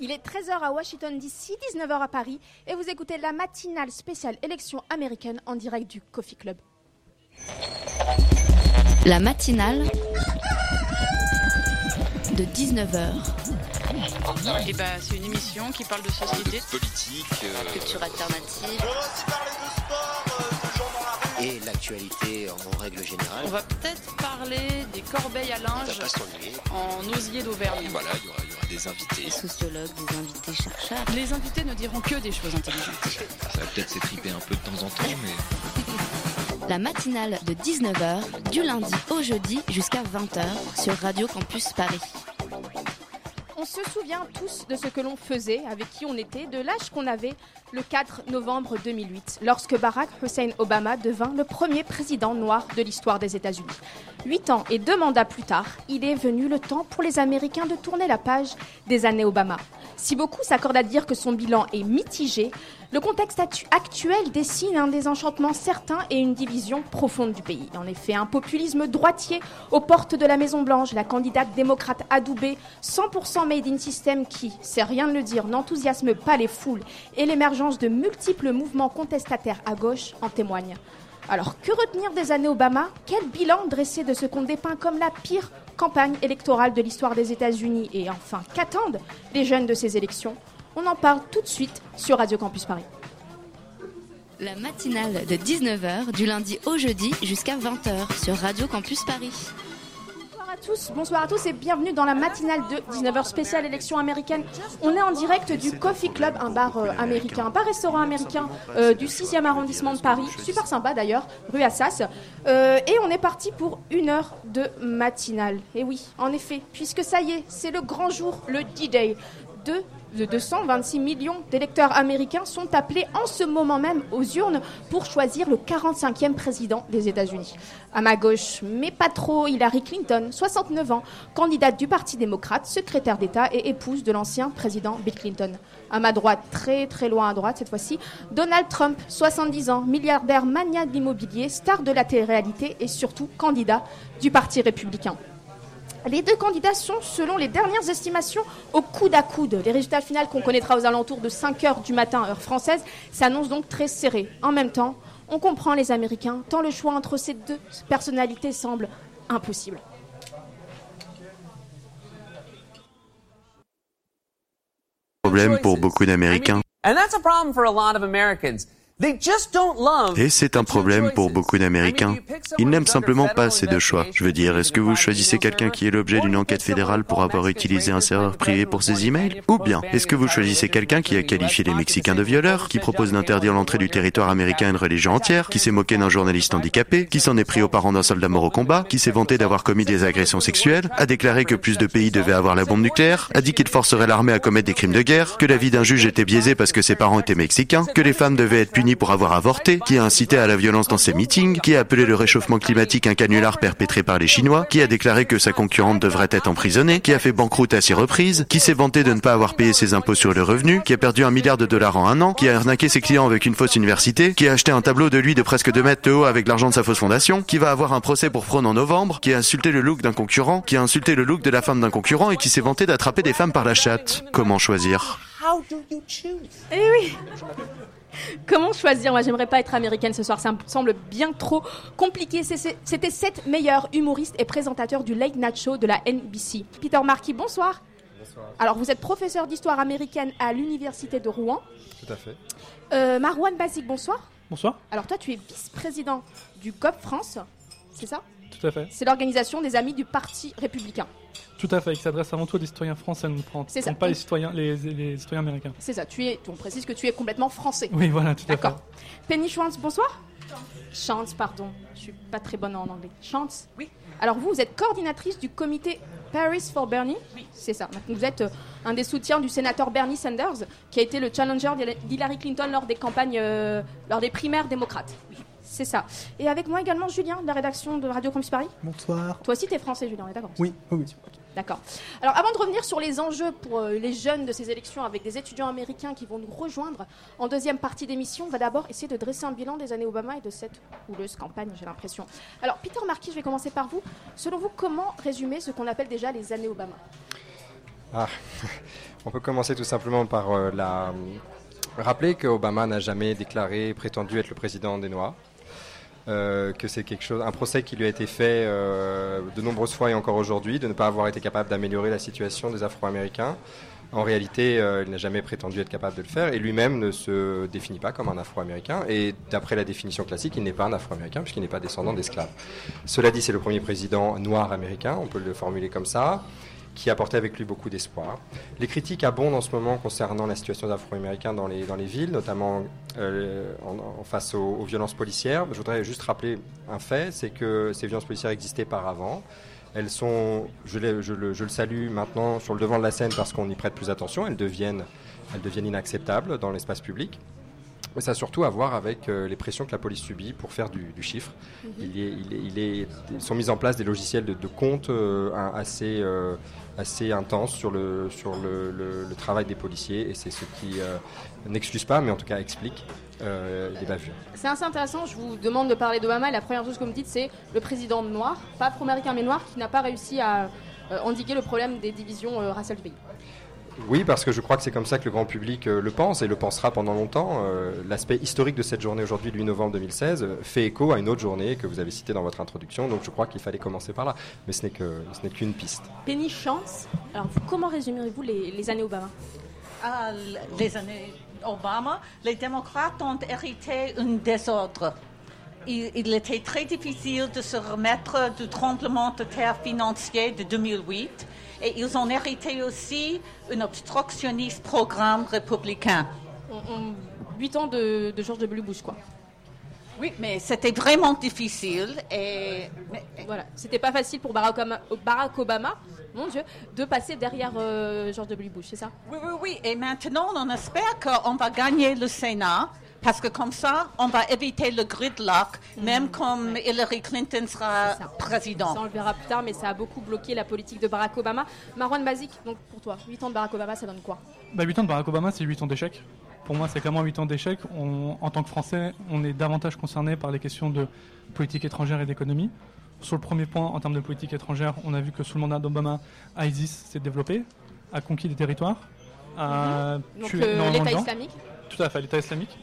Il est 13h à Washington DC, 19h à Paris, et vous écoutez la matinale spéciale élection américaine en direct du Coffee Club. La matinale de 19h. Et bah, c'est une émission qui parle de société, politique, euh, Culture alternative. et l'actualité en règle générale. On va peut-être parler des corbeilles à On va linge en osier d'Auvergne. voilà, il y aura, il y aura des invités. Sociologues, des invités chercheurs. Les invités ne diront que des choses intelligentes. Ça va peut-être s'étriper un peu de temps en temps, mais La matinale de 19h, du lundi au jeudi jusqu'à 20h sur Radio Campus Paris. On se souvient tous de ce que l'on faisait, avec qui on était, de l'âge qu'on avait le 4 novembre 2008, lorsque Barack Hussein Obama devint le premier président noir de l'histoire des États-Unis. Huit ans et deux mandats plus tard, il est venu le temps pour les Américains de tourner la page des années Obama. Si beaucoup s'accordent à dire que son bilan est mitigé, le contexte actu- actuel dessine un désenchantement certain et une division profonde du pays. En effet, un populisme droitier aux portes de la Maison-Blanche, la candidate démocrate adoubée, 100% made in system qui, c'est rien de le dire, n'enthousiasme pas les foules, et l'émergence de multiples mouvements contestataires à gauche en témoignent. Alors, que retenir des années Obama? Quel bilan dresser de ce qu'on dépeint comme la pire campagne électorale de l'histoire des États-Unis? Et enfin, qu'attendent les jeunes de ces élections? On en parle tout de suite sur Radio Campus Paris. La matinale de 19h, du lundi au jeudi jusqu'à 20h sur Radio Campus Paris. Bonsoir à tous, et bienvenue dans la matinale de 19h spéciale élection américaine. On est en direct du Coffee Club, un bar euh, américain, un bar-restaurant américain euh, du 6e arrondissement de Paris, super sympa d'ailleurs, rue Assas. Euh, et on est parti pour une heure de matinale. Et oui, en effet, puisque ça y est, c'est le grand jour, le D-Day. De de 226 millions d'électeurs américains sont appelés en ce moment même aux urnes pour choisir le 45e président des États-Unis. À ma gauche, mais pas trop, Hillary Clinton, 69 ans, candidate du Parti démocrate, secrétaire d'État et épouse de l'ancien président Bill Clinton. À ma droite, très très loin à droite cette fois-ci, Donald Trump, 70 ans, milliardaire mania de l'immobilier, star de la télé-réalité et surtout candidat du Parti républicain. Les deux candidats sont, selon les dernières estimations, au coude à coude. Les résultats finaux qu'on connaîtra aux alentours de 5 heures du matin, heure française, s'annoncent donc très serrés. En même temps, on comprend les Américains, tant le choix entre ces deux personnalités semble impossible. problème pour beaucoup d'Américains. Et c'est un problème pour beaucoup d'Américains. Ils n'aiment simplement pas ces deux choix. Je veux dire, est-ce que vous choisissez quelqu'un qui est l'objet d'une enquête fédérale pour avoir utilisé un serveur privé pour ses emails? Ou bien, est-ce que vous choisissez quelqu'un qui a qualifié les Mexicains de violeurs, qui propose d'interdire l'entrée du territoire américain à une religion entière, qui s'est moqué d'un journaliste handicapé, qui s'en est pris aux parents d'un soldat mort au combat, qui s'est vanté d'avoir commis des agressions sexuelles, a déclaré que plus de pays devaient avoir la bombe nucléaire, a dit qu'il forcerait l'armée à commettre des crimes de guerre, que la vie d'un juge était biaisée parce que ses parents étaient mexicains, que les femmes devaient être punies pour avoir avorté, qui a incité à la violence dans ses meetings, qui a appelé le réchauffement climatique un canular perpétré par les Chinois, qui a déclaré que sa concurrente devrait être emprisonnée, qui a fait banqueroute à six reprises, qui s'est vanté de ne pas avoir payé ses impôts sur le revenu, qui a perdu un milliard de dollars en un an, qui a arnaqué ses clients avec une fausse université, qui a acheté un tableau de lui de presque 2 mètres de haut avec l'argent de sa fausse fondation, qui va avoir un procès pour fraude en novembre, qui a insulté le look d'un concurrent, qui a insulté le look de la femme d'un concurrent et qui s'est vanté d'attraper des femmes par la chatte. Comment choisir? Eh oui Comment choisir Moi, j'aimerais pas être américaine ce soir. Ça me semble bien trop compliqué. C'était sept meilleurs humoristes et présentateurs du Late Night Show de la NBC. Peter Markey, bonsoir. Alors, vous êtes professeur d'histoire américaine à l'université de Rouen. Tout à fait. Euh, Marwan Bazik, bonsoir. Bonsoir. Alors, toi, tu es vice-président du GOP France. C'est ça? Tout à fait. C'est l'organisation des Amis du Parti républicain. Tout à fait. Qui s'adresse avant tout aux citoyens français, ne prend C'est ça. pas les citoyens, les, les citoyens américains. C'est ça. Tu es, on précise que tu es complètement français. Oui, voilà, tout à fait. D'accord. Penny Schwantz, bonsoir. Chance, pardon. Je suis pas très bonne en anglais. Chance Oui. Alors vous, vous êtes coordinatrice du comité Paris for Bernie Oui. C'est ça. Donc, Vous êtes euh, un des soutiens du sénateur Bernie Sanders, qui a été le challenger d'Hillary Clinton lors des campagnes, euh, lors des primaires démocrates. Oui. C'est ça. Et avec moi également Julien, de la rédaction de Radio Campus Paris. Bonsoir. Toi aussi, t'es français, Julien, on est d'accord Oui, oui, oui. D'accord. Alors avant de revenir sur les enjeux pour euh, les jeunes de ces élections avec des étudiants américains qui vont nous rejoindre en deuxième partie d'émission, on va d'abord essayer de dresser un bilan des années Obama et de cette houleuse campagne, j'ai l'impression. Alors Peter Marquis, je vais commencer par vous. Selon vous, comment résumer ce qu'on appelle déjà les années Obama? Ah. On peut commencer tout simplement par euh, la... rappeler qu'Obama n'a jamais déclaré prétendu être le président des Noirs. Euh, que c'est quelque chose, un procès qui lui a été fait euh, de nombreuses fois et encore aujourd'hui, de ne pas avoir été capable d'améliorer la situation des Afro-Américains. En réalité, euh, il n'a jamais prétendu être capable de le faire et lui-même ne se définit pas comme un Afro-Américain. Et d'après la définition classique, il n'est pas un Afro-Américain puisqu'il n'est pas descendant d'esclaves. Cela dit, c'est le premier président noir américain, on peut le formuler comme ça qui apportait avec lui beaucoup d'espoir. Les critiques abondent en ce moment concernant la situation des Afro-Américains dans les, dans les villes, notamment euh, en, face aux, violences policières. Je voudrais juste rappeler un fait, c'est que ces violences policières existaient par avant. Elles sont, je, je, le, je, le, salue maintenant sur le devant de la scène parce qu'on y prête plus attention. Elles deviennent, elles deviennent inacceptables dans l'espace public. Mais ça a surtout à voir avec euh, les pressions que la police subit pour faire du, du chiffre. Mm -hmm. il, est, il, est, il, est, ils sont mis en place des logiciels de, de compte euh, assez, euh, assez intenses sur, le, sur le, le, le travail des policiers et c'est ce qui n'excuse pas, mais en tout cas explique les bavures. C'est assez intéressant. Je vous demande de parler d'Obama. La première chose que vous me dites, c'est le président noir, pas afro-américain mais noir, qui n'a pas réussi à endiguer le problème des divisions raciales du pays. Oui, parce que je crois que c'est comme ça que le grand public euh, le pense et le pensera pendant longtemps. Euh, L'aspect historique de cette journée aujourd'hui, le 8 novembre 2016, euh, fait écho à une autre journée que vous avez citée dans votre introduction. Donc je crois qu'il fallait commencer par là. Mais ce n'est qu'une qu piste. Penny Chance, alors comment résumerez-vous les, les, années Obama? Ah, Les années Obama, les démocrates ont hérité un désordre. Il, il, était très difficile de se remettre du tremblement de terre financier de 2008 et ils ont hérité aussi un obstructionniste programme républicain. Huit ans de, de George W. Bush, quoi. Oui, mais c'était vraiment difficile et mais, voilà, c'était pas facile pour Barack Obama, Barack Obama, mon Dieu, de passer derrière euh, George W. Bush, c'est ça? Oui, oui, oui. Et maintenant, on espère qu'on va gagner le Sénat. Parce que comme ça, on va éviter le gridlock, mmh. même comme ouais. Hillary Clinton sera président. Ça, on le verra plus tard, mais ça a beaucoup bloqué la politique de Barack Obama. Marwan Bazik, donc pour toi, 8 ans de Barack Obama, ça donne quoi? Bah, 8 ans de Barack Obama, c'est 8 ans d'échec. Pour moi, c'est clairement 8 ans d'échec. En tant que Français, on est davantage concerné par les questions de politique étrangère et d'économie. Sur le premier point, en termes de politique étrangère, on a vu que sous le mandat d'Obama, ISIS s'est développé, a conquis des territoires, a mmh. tué euh, l'État islamique Tout à fait, l'État islamique.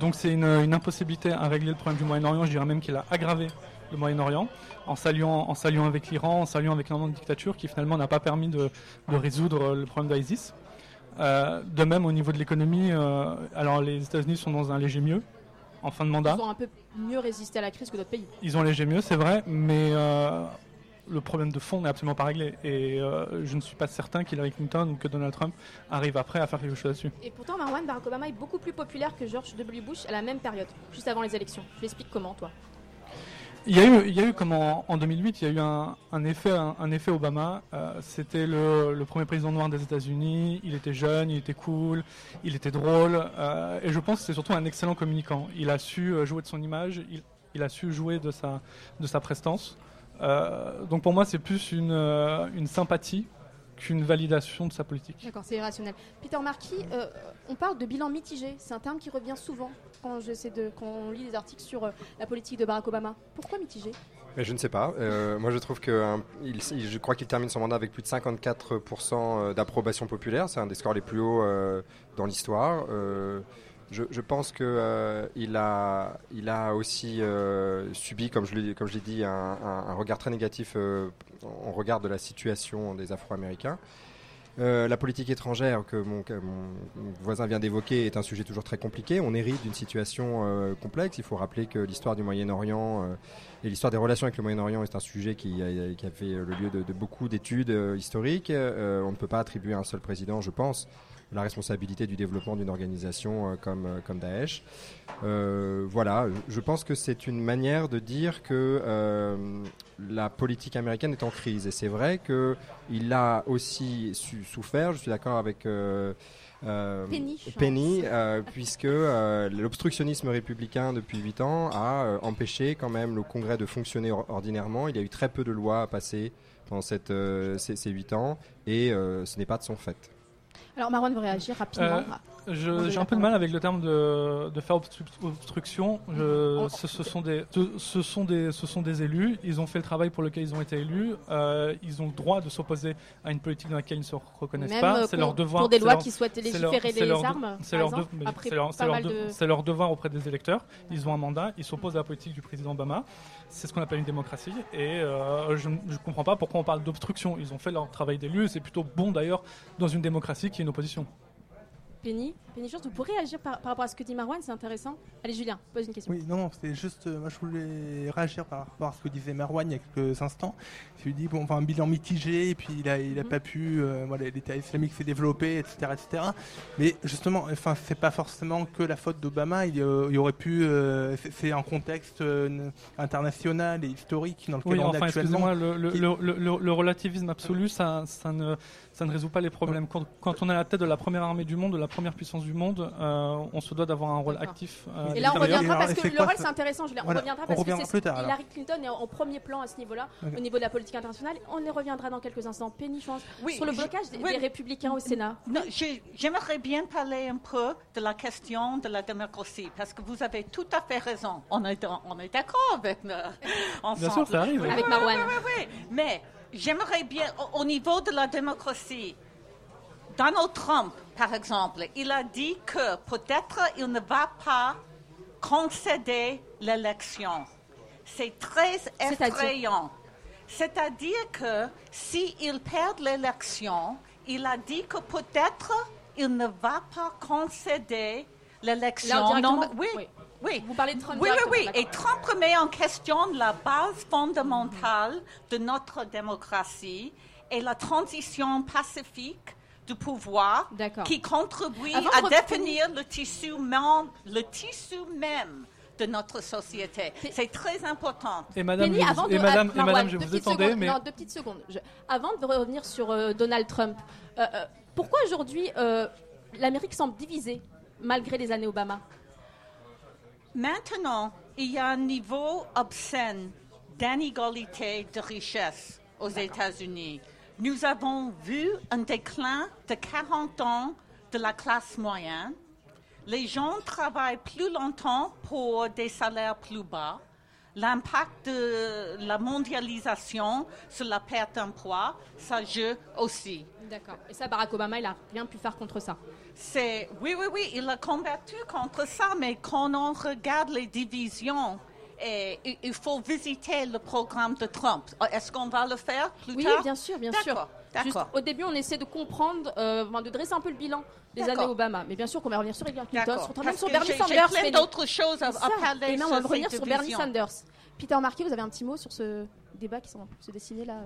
Donc c'est une, une, impossibilité à régler le problème du Moyen-Orient. Je dirais même qu'il a aggravé le Moyen-Orient en s'alliant en s'alliant avec l'Iran, en s'alliant avec un de dictature qui finalement n'a pas permis de, de, résoudre le problème d'ISIS. Euh, de même au niveau de l'économie, euh, alors les États-Unis sont dans un léger mieux en fin de mandat. Ils ont un peu mieux résisté à la crise que d'autres pays. Ils ont léger mieux, c'est vrai, mais euh, le problème de fond n'est absolument pas réglé. Et euh, je ne suis pas certain qu'Hillary Clinton ou que Donald Trump arrive après à faire quelque chose là-dessus. Et pourtant, Marwan, Barack Obama est beaucoup plus populaire que George W. Bush à la même période, juste avant les élections. Je l'explique comment, toi il y, a eu, il y a eu, comme en, en 2008, il y a eu un, un effet, un, un, effet Obama. Euh, C'était le, le, premier président noir des États-Unis. Il était jeune, il était cool, il était drôle. Euh, et je pense que c'est surtout un excellent communicant. Il a su jouer de son image, il, il a su jouer de sa, de sa prestance. Euh, donc pour moi, c'est plus une, euh, une sympathie qu'une validation de sa politique. D'accord, c'est irrationnel. Peter Markey, euh, on parle de bilan mitigé. C'est un terme qui revient souvent quand, de, quand on lit des articles sur euh, la politique de Barack Obama. Pourquoi mitigé? Mais je ne sais pas. Euh, moi, je trouve que il, je crois qu'il termine son mandat avec plus de 54% d'approbation populaire. C'est un des scores les plus hauts euh, dans l'histoire. Euh, je, pense que euh, a, il a aussi euh, subi, comme je l'ai, dit, un, regard très négatif euh, en regard de la situation des Afro-Américains. La politique étrangère que mon, voisin vient d'évoquer est un sujet toujours très compliqué. On hérite d'une situation complexe. Il faut rappeler que l'histoire du Moyen-Orient et l'histoire des relations avec le Moyen-Orient est un sujet qui a, fait le lieu de, de beaucoup d'études historiques. on ne peut pas attribuer un seul président, je pense, la responsabilité du développement d'une organisation euh, comme, euh, comme Daesh. Euh, voilà, je pense que c'est une manière de dire que la politique américaine est en crise. Et c'est vrai qu'il a aussi su, souffert, je suis d'accord avec... Euh, Penny, Penny euh, puisque euh, l'obstructionnisme républicain depuis 8 ans a empêché quand même le Congrès de fonctionner ordinairement. Il y a eu très peu de lois à passer pendant cette, ces, ces 8 ans et ce n'est pas de son fait. Alors Marwan veut réagir rapidement. Euh, J'ai un peu de mal avec le terme de, de faire obstru- obstruction. Je- ce, ce sont des, ce, sont des, ce sont des élus. Ils ont fait le travail pour lequel ils ont été élus. Euh, ils ont le droit de s'opposer à une politique dans laquelle ils ne se reconnaissent Même, pas. C'est leur devoir. pour des lois leur- qui souhaitent légiférer c'est les leur de- armes, leur, de- leur- de- c'est leur devoir auprès des électeurs. Ils ont un mandat. Ils s'opposent à la politique du président Obama. C'est ce qu'on appelle une démocratie. Et euh, je ne comprends pas pourquoi on parle d'obstruction. Ils ont fait leur travail d'élu. C'est plutôt bon d'ailleurs dans une démocratie qui est une opposition. Penny, Vous pourrez réagir par, par rapport à ce que dit Marwan, c'est intéressant. Allez Julien, pose une question. Oui, non, non, c'était juste, euh, moi je voulais réagir par rapport à ce que disait Marwan il y a quelques instants. Il lui dit, bon, enfin, un bilan mitigé, et puis il a, il a pas pu, euh, voilà, l'État islamique s'est développé, etc., etc. Mais justement, enfin, c'est pas forcément que la faute d'Obama, il, y aurait pu, euh, c'est- c'est un contexte euh, international et historique dans lequel Oui, on enfin, est actuellement. excusez-moi, le, le, qui- le- le- le- le relativisme absolu, ça, ça, ne, ça ne résout pas les problèmes. Quand, quand on est à la tête de la première armée du monde, de la première puissance du monde, euh, on se doit d'avoir un rôle actif. euh, Et là, on reviendra parce que le rôle, ce- c'est intéressant. Voilà, on reviendra on parce reviendra que plus tard. Hillary Clinton est en premier plan à ce niveau-là, au niveau de la politique internationale. On y reviendra dans quelques instants. Penny Chance, Oui, sur le je- blocage des, oui. des républicains au Sénat. J'aimerais bien parler un peu de la question de la démocratie, parce que vous avez tout à fait raison. On est, on est d'accord avec euh, ensemble. sûr, ça arrive. Oui, Avec oui, Marwan. Oui, oui, oui. Mais j'aimerais bien, au, au niveau de la démocratie, Donald Trump, par exemple, il a dit que peut-être il ne va pas concéder l'élection. C'est très effrayant. C'est-à-dire que s'il perd l'élection, il a dit que peut-être il ne va pas concéder l'élection. Oui, Oui. oui. Vous parlez de Trump Oui, oui, oui. Et Trump remet en question la base fondamentale de notre démocratie et la transition pacifique du pouvoir qui contribue Avant à définir le tissu, même, le tissu même de notre société. C'est très important. Et madame, Penny, avant et de, madame, ah, et je deux vous petites attendais, secondes. mais Non, deux petites secondes. Je- avant de revenir sur euh, Donald Trump, euh, euh, pourquoi aujourd'hui euh, l'Amérique semble divisée malgré les années Obama? Maintenant, il y a un niveau obscène d'inégalité de richesse aux États-Unis. Nous avons vu un déclin de 40 ans de la classe moyenne. Les gens travaillent plus longtemps pour des salaires plus bas. L'impact de la mondialisation sur la perte d'emploi, ça joue aussi. D'accord. Et ça, Barack Obama, il a rien pu faire contre ça. C'est oui, oui, oui, il a combattu contre ça, mais quand on regarde les divisions, il- faut visiter le programme de Trump. Est-ce qu'on va le faire plus Oui, tard? bien sûr, bien sûr. Juste, au début, on essaie de comprendre, euh, de dresser un peu le bilan des années Obama. Mais bien sûr qu'on va revenir sur Hillary Clinton, sur, Parce sur Bernie Sanders. plein d'autres choses à- à parler Et là, on va revenir sur Bernie. Sanders. Peter Marquet, vous avez un petit mot sur ce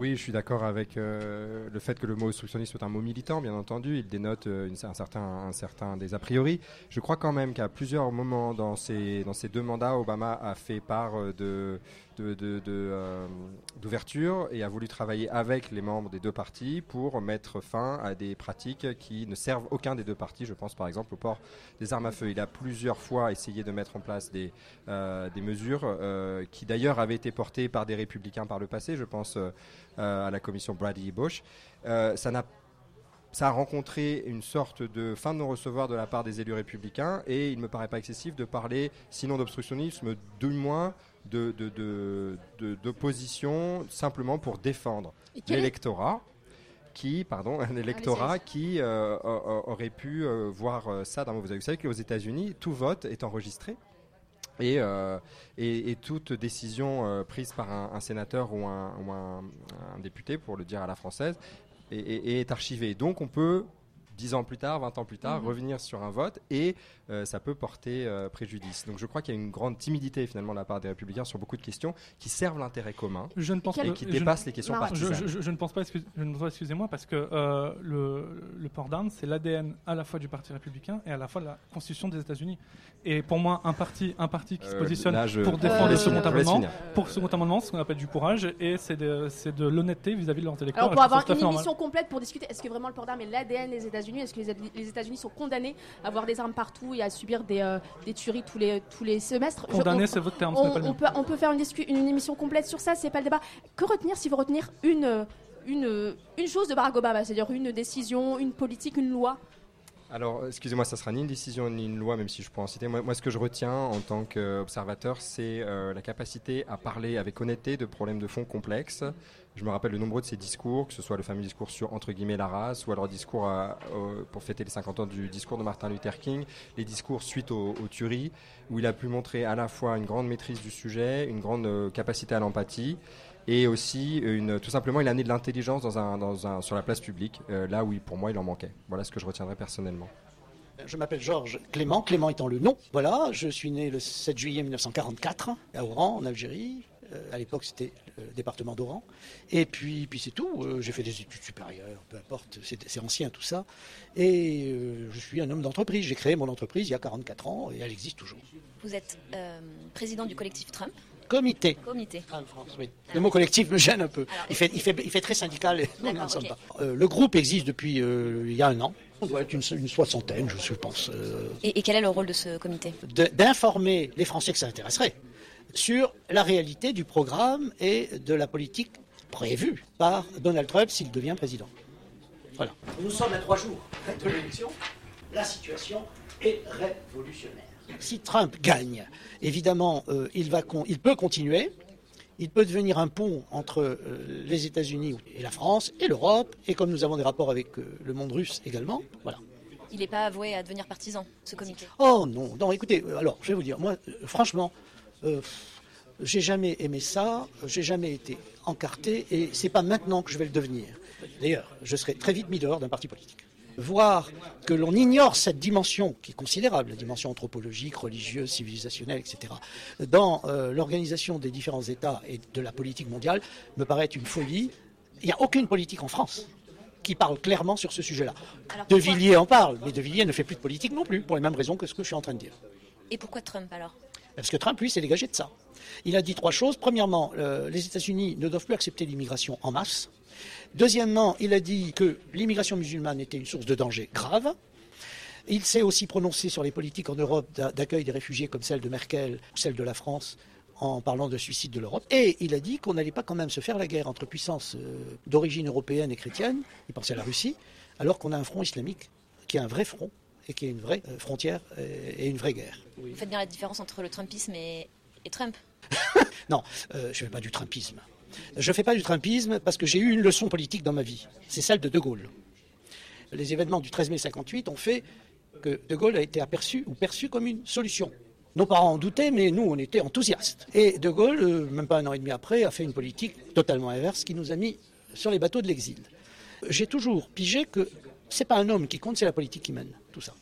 Oui, je suis d'accord avec euh, le fait que le mot obstructionniste soit un mot militant, bien entendu. Il dénote euh, un, certain, des a priori. Je crois quand même qu'à plusieurs moments dans ces, dans ces deux mandats, Obama a fait part euh, de euh, d'ouverture et a voulu travailler avec les membres des deux partis pour mettre fin à des pratiques qui ne servent aucun des deux partis. Je pense par exemple au port des armes à feu. Il a plusieurs fois essayé de mettre en place des, euh, mesures euh, qui d'ailleurs avaient été portées par des républicains par le passé. Je pense à la commission Brady Bush. Euh, ça n'a ça a rencontré une sorte de fin de non-recevoir de la part des élus républicains et il ne me paraît pas excessif de parler, sinon d'obstructionnisme, du moins de, de, de- de- d'opposition simplement pour défendre l'électorat qui, pardon, un électorat qui euh, aurait pu euh, voir euh, ça d'un mauvais œil. Vous savez qu'aux États-Unis, tout vote est enregistré. Et, euh, et, et toute décision prise par un, un sénateur ou, un, ou un- un député, pour le dire à la française, est, est- est archivée. Donc on peut, 10 ans plus tard, 20 ans plus tard, Mhm. revenir sur un vote et euh, ça peut porter euh, préjudice. Donc je crois qu'il y a une grande timidité finalement de la part des républicains sur beaucoup de questions qui servent l'intérêt commun Je ne pense et que- qui je- dépassent les questions. Je, partisanes. je- je ne pense pas, excuse- je ne pense pas, excusez-moi, parce que euh, le, le port d'armes, c'est l'ADN à la fois du Parti républicain et à la fois de la Constitution des États-Unis. Et pour moi, un parti, un parti qui se positionne là, je- pour défendre le second amendement, pour second amendement, c'est ce qu'on appelle du courage, et c'est de, l'honnêteté vis-à-vis de leurs électeurs. Alors et pour avoir une normal. émission complète pour discuter, est-ce que vraiment le port d'armes est l'ADN des États-Unis? Est-ce que les, les États-Unis sont condamnés à avoir des armes partout et à subir des, euh, des tueries tous les, tous les semestres? Je- Condamné, on- c'est votre terme, ce on, n'est pas le on peut, on peut faire une, discu- une émission complète sur ça, c'est pas le débat. Que retenir si vous retenir une, euh, une, une chose de Barack Obama, c'est-à-dire une décision, une politique, une loi? Alors, excusez-moi, ça sera ni une décision ni une loi, même si je peux en citer. Moi, moi ce que je retiens en tant qu'observateur, c'est euh, la capacité à parler avec honnêteté de problèmes de fond complexes. Je me rappelle de nombreux de ses discours, que ce soit le fameux discours sur, entre guillemets, la race, ou alors discours pour fêter les 50 ans du discours de Martin Luther King, les discours suite aux, tueries, où il a pu montrer à la fois une grande maîtrise du sujet, une grande euh, capacité à l'empathie, et aussi une, tout simplement il a amené de l'intelligence sur la place publique, euh, là où pour moi il en manquait. Voilà ce que je retiendrai personnellement. Je m'appelle Georges Clément, Clément étant le nom. Voilà, je suis né le 7 juillet 1944 à Oran, en Algérie. Euh, à l'époque, c'était le département d'Oran. Et puis, puis c'est tout. Euh, j'ai fait des études supérieures, peu importe, c'est ancien tout ça. Et je suis un homme d'entreprise. J'ai créé mon entreprise il y a 44 ans et elle existe toujours. Vous êtes président du collectif Trump Comité. Comité. Ah, Le mot collectif me gêne un peu. il, fait, il, fait, il fait très syndical. Euh, le groupe existe depuis euh, il y a un an. On doit être une, soixantaine, je pense. Euh. Et, quel est le rôle de ce comité? D'informer les Français que ça intéresserait sur la réalité du programme et de la politique prévue par Donald Trump s'il devient président. Voilà. Nous sommes à trois jours de l'élection. La situation est révolutionnaire si Trump gagne, évidemment, euh, il, va il peut continuer. Il peut devenir un pont entre euh, les États-Unis et la France et l'Europe, et comme nous avons des rapports avec euh, le monde russe également, voilà. Il n'est pas avoué à devenir partisan, ce comité. Oh non, non. Écoutez, alors je vais vous dire, moi, franchement, j'ai jamais aimé ça, j'ai jamais été encarté, et c'est pas maintenant que je vais le devenir. D'ailleurs, je serai très vite mis dehors d'un parti politique voir que l'on ignore cette dimension qui est considérable, la dimension anthropologique, religieuse, civilisationnelle, etc., dans euh, l'organisation des différents États et de la politique mondiale, me paraît une folie. Il n'y a aucune politique en France qui parle clairement sur ce sujet-là. De Villiers en parle, mais De Villiers ne fait plus de politique non plus, pour les mêmes raisons que ce que je suis en train de dire. Et pourquoi Trump alors? Parce que Trump, lui, s'est dégagé de ça. Il a dit trois choses. Premièrement, euh, les États-Unis ne doivent plus accepter l'immigration en masse. Deuxièmement, il a dit que l'immigration musulmane était une source de danger grave. Il s'est aussi prononcé sur les politiques en Europe d'accueil des réfugiés comme celle de Merkel ou celle de la France en parlant de suicide de l'Europe. Et il a dit qu'on n'allait pas quand même se faire la guerre entre puissances euh, d'origine européenne et chrétienne, il pensait à la Russie, alors qu'on a un front islamique qui est un vrai front et qui est une vraie euh, frontière euh, et une vraie guerre. Vous faites bien la différence entre le Trumpisme et, Trump Non, je ne fais pas du Trumpisme. Je ne fais pas du trumpisme parce que j'ai eu une leçon politique dans ma vie. C'est celle de De Gaulle. Les événements du 13 mai 58 ont fait que De Gaulle a été aperçu ou perçu comme une solution. Nos parents en doutaient, mais nous, on était enthousiastes. Et De Gaulle, euh, même pas un an et demi après, a fait une politique totalement inverse qui nous a mis sur les bateaux de l'exil. J'ai toujours pigé que c'est pas un homme qui compte, c'est la politique qui mène tout ça.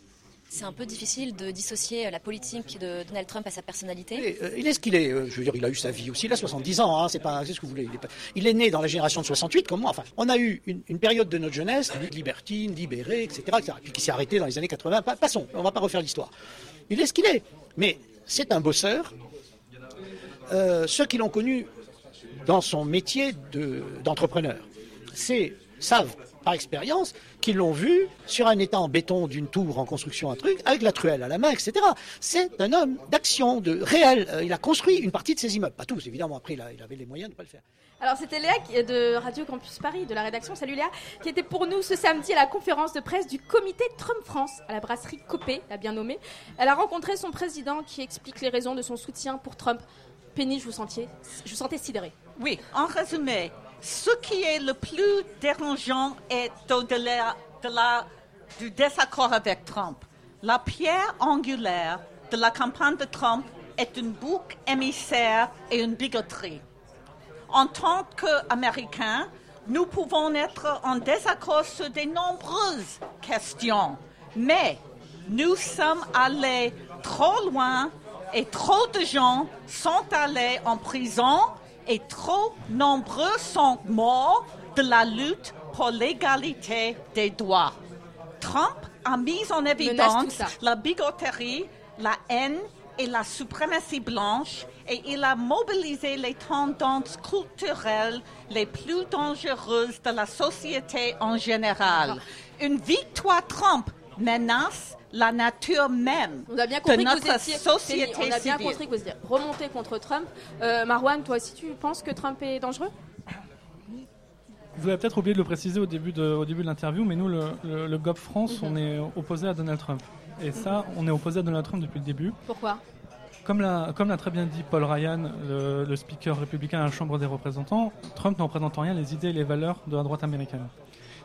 C'est un peu difficile de dissocier la politique de Donald Trump à sa personnalité. Euh, il est ce qu'il est. Euh, je veux dire, il a eu sa vie aussi. Il a 70 ans. Hein, c'est pas, ce que vous voulez. Il est, né dans la génération de 68 comme moi. Enfin, on a eu une, période de notre jeunesse libertine, libérée, etc., puis qui s'est arrêtée dans les années 80. Passons. On va pas refaire l'histoire. Il est ce qu'il est. Mais c'est un bosseur. Euh, ceux qui l'ont connu dans son métier d'entrepreneur, savent par expérience, qui l'ont vu sur un étang en béton d'une tour en construction, un truc, avec la truelle à la main, etc. C'est un homme d'action, de réel. Euh, il a construit une partie de ses immeubles. Pas tous, évidemment. Après, il, avait les moyens de ne pas le faire. Alors, c'était Léa de Radio Campus Paris, de la rédaction. Salut Léa, qui était pour nous ce samedi à la conférence de presse du comité Trump France, à la brasserie Copé, la bien nommée. Elle a rencontré son président qui explique les raisons de son soutien pour Trump. Penny, je vous sentais, je vous sentais sidérée. Oui, en résumé, ce qui est le plus dérangeant est au-delà du désaccord avec Trump. La pierre angulaire de la campagne de Trump est une boucle émissaire et une bigoterie. En tant qu'Américains, nous pouvons être en désaccord sur de nombreuses questions, mais nous sommes allés trop loin et trop de gens sont allés en prison et trop nombreux sont morts de la lutte pour l'égalité des droits. Trump a mis en évidence la bigoterie, la haine et la suprématie blanche et il a mobilisé les tendances culturelles les plus dangereuses de la société en général. Une victoire Trump menace la nature même on a bien compris de notre que vous étiez, société On a bien compris que vous étiez remonté contre Trump. Euh, Marwan, toi aussi, tu penses que Trump est dangereux? Vous avez peut-être oublié de le préciser au début de, au début de l'interview, mais nous, le, le, le GOP France, on est opposé à Donald Trump. Et ça, on est opposé à Donald Trump depuis le début. Pourquoi? Comme l'a, comme l'a très bien dit Paul Ryan, le, le speaker républicain à la Chambre des représentants, Trump ne représente en rien les idées et les valeurs de la droite américaine.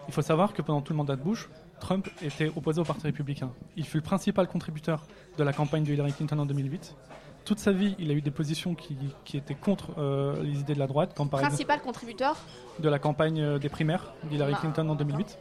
Il faut savoir que pendant tout le mandat de Bush, Trump était opposé au Parti républicain. Il fut le principal contributeur de la campagne de Hillary Clinton en 2008. Toute sa vie, il a eu des positions qui, qui étaient contre euh, les idées de la droite, comme par exemple Principal contributeur de la campagne euh, des primaires d'Hillary Ah. Clinton en 2008.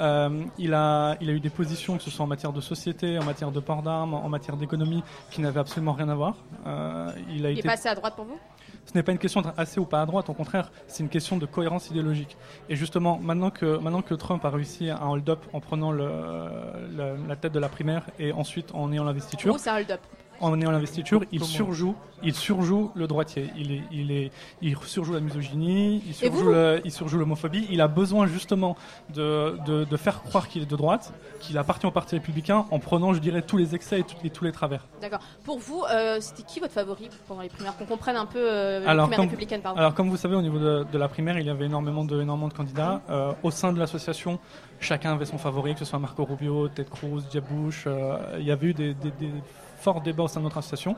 Euh, il, a, il a eu des positions, que ce soit en matière de société, en matière de port d'armes, en matière d'économie, qui n'avaient absolument rien à voir. Euh, il a Il est été passé à droite pour vous? Ce n'est pas une question d'être assez ou pas à droite, au contraire, c'est une question de cohérence idéologique. Et justement, maintenant que, maintenant que Trump a réussi à hold-up en prenant la, tête de la primaire et ensuite en ayant l'investiture, c'est un hold-up. En ayant l'investiture, il surjoue, il surjoue le droitier. Il, est, il, est, il surjoue la misogynie, il surjoue, vous le- il surjoue l'homophobie. Il a besoin justement de, de, de faire croire qu'il est de droite, qu'il appartient au Parti républicain, en prenant, je dirais, tous les excès et, tous- et tous les travers. D'accord. Pour vous, euh, c'était qui votre favori pendant les primaires? Qu'on comprenne un peu euh, les Alors, primaires comme- républicaines, pardon. Alors, comme vous savez, au niveau de, de la primaire, il y avait énormément de, énormément de candidats. Euh, au sein de l'association, chacun avait son favori, que ce soit Marco Rubio, Ted Cruz, Jeb Bush. euh, il y avait eu des, des- des forts débats au sein de notre association.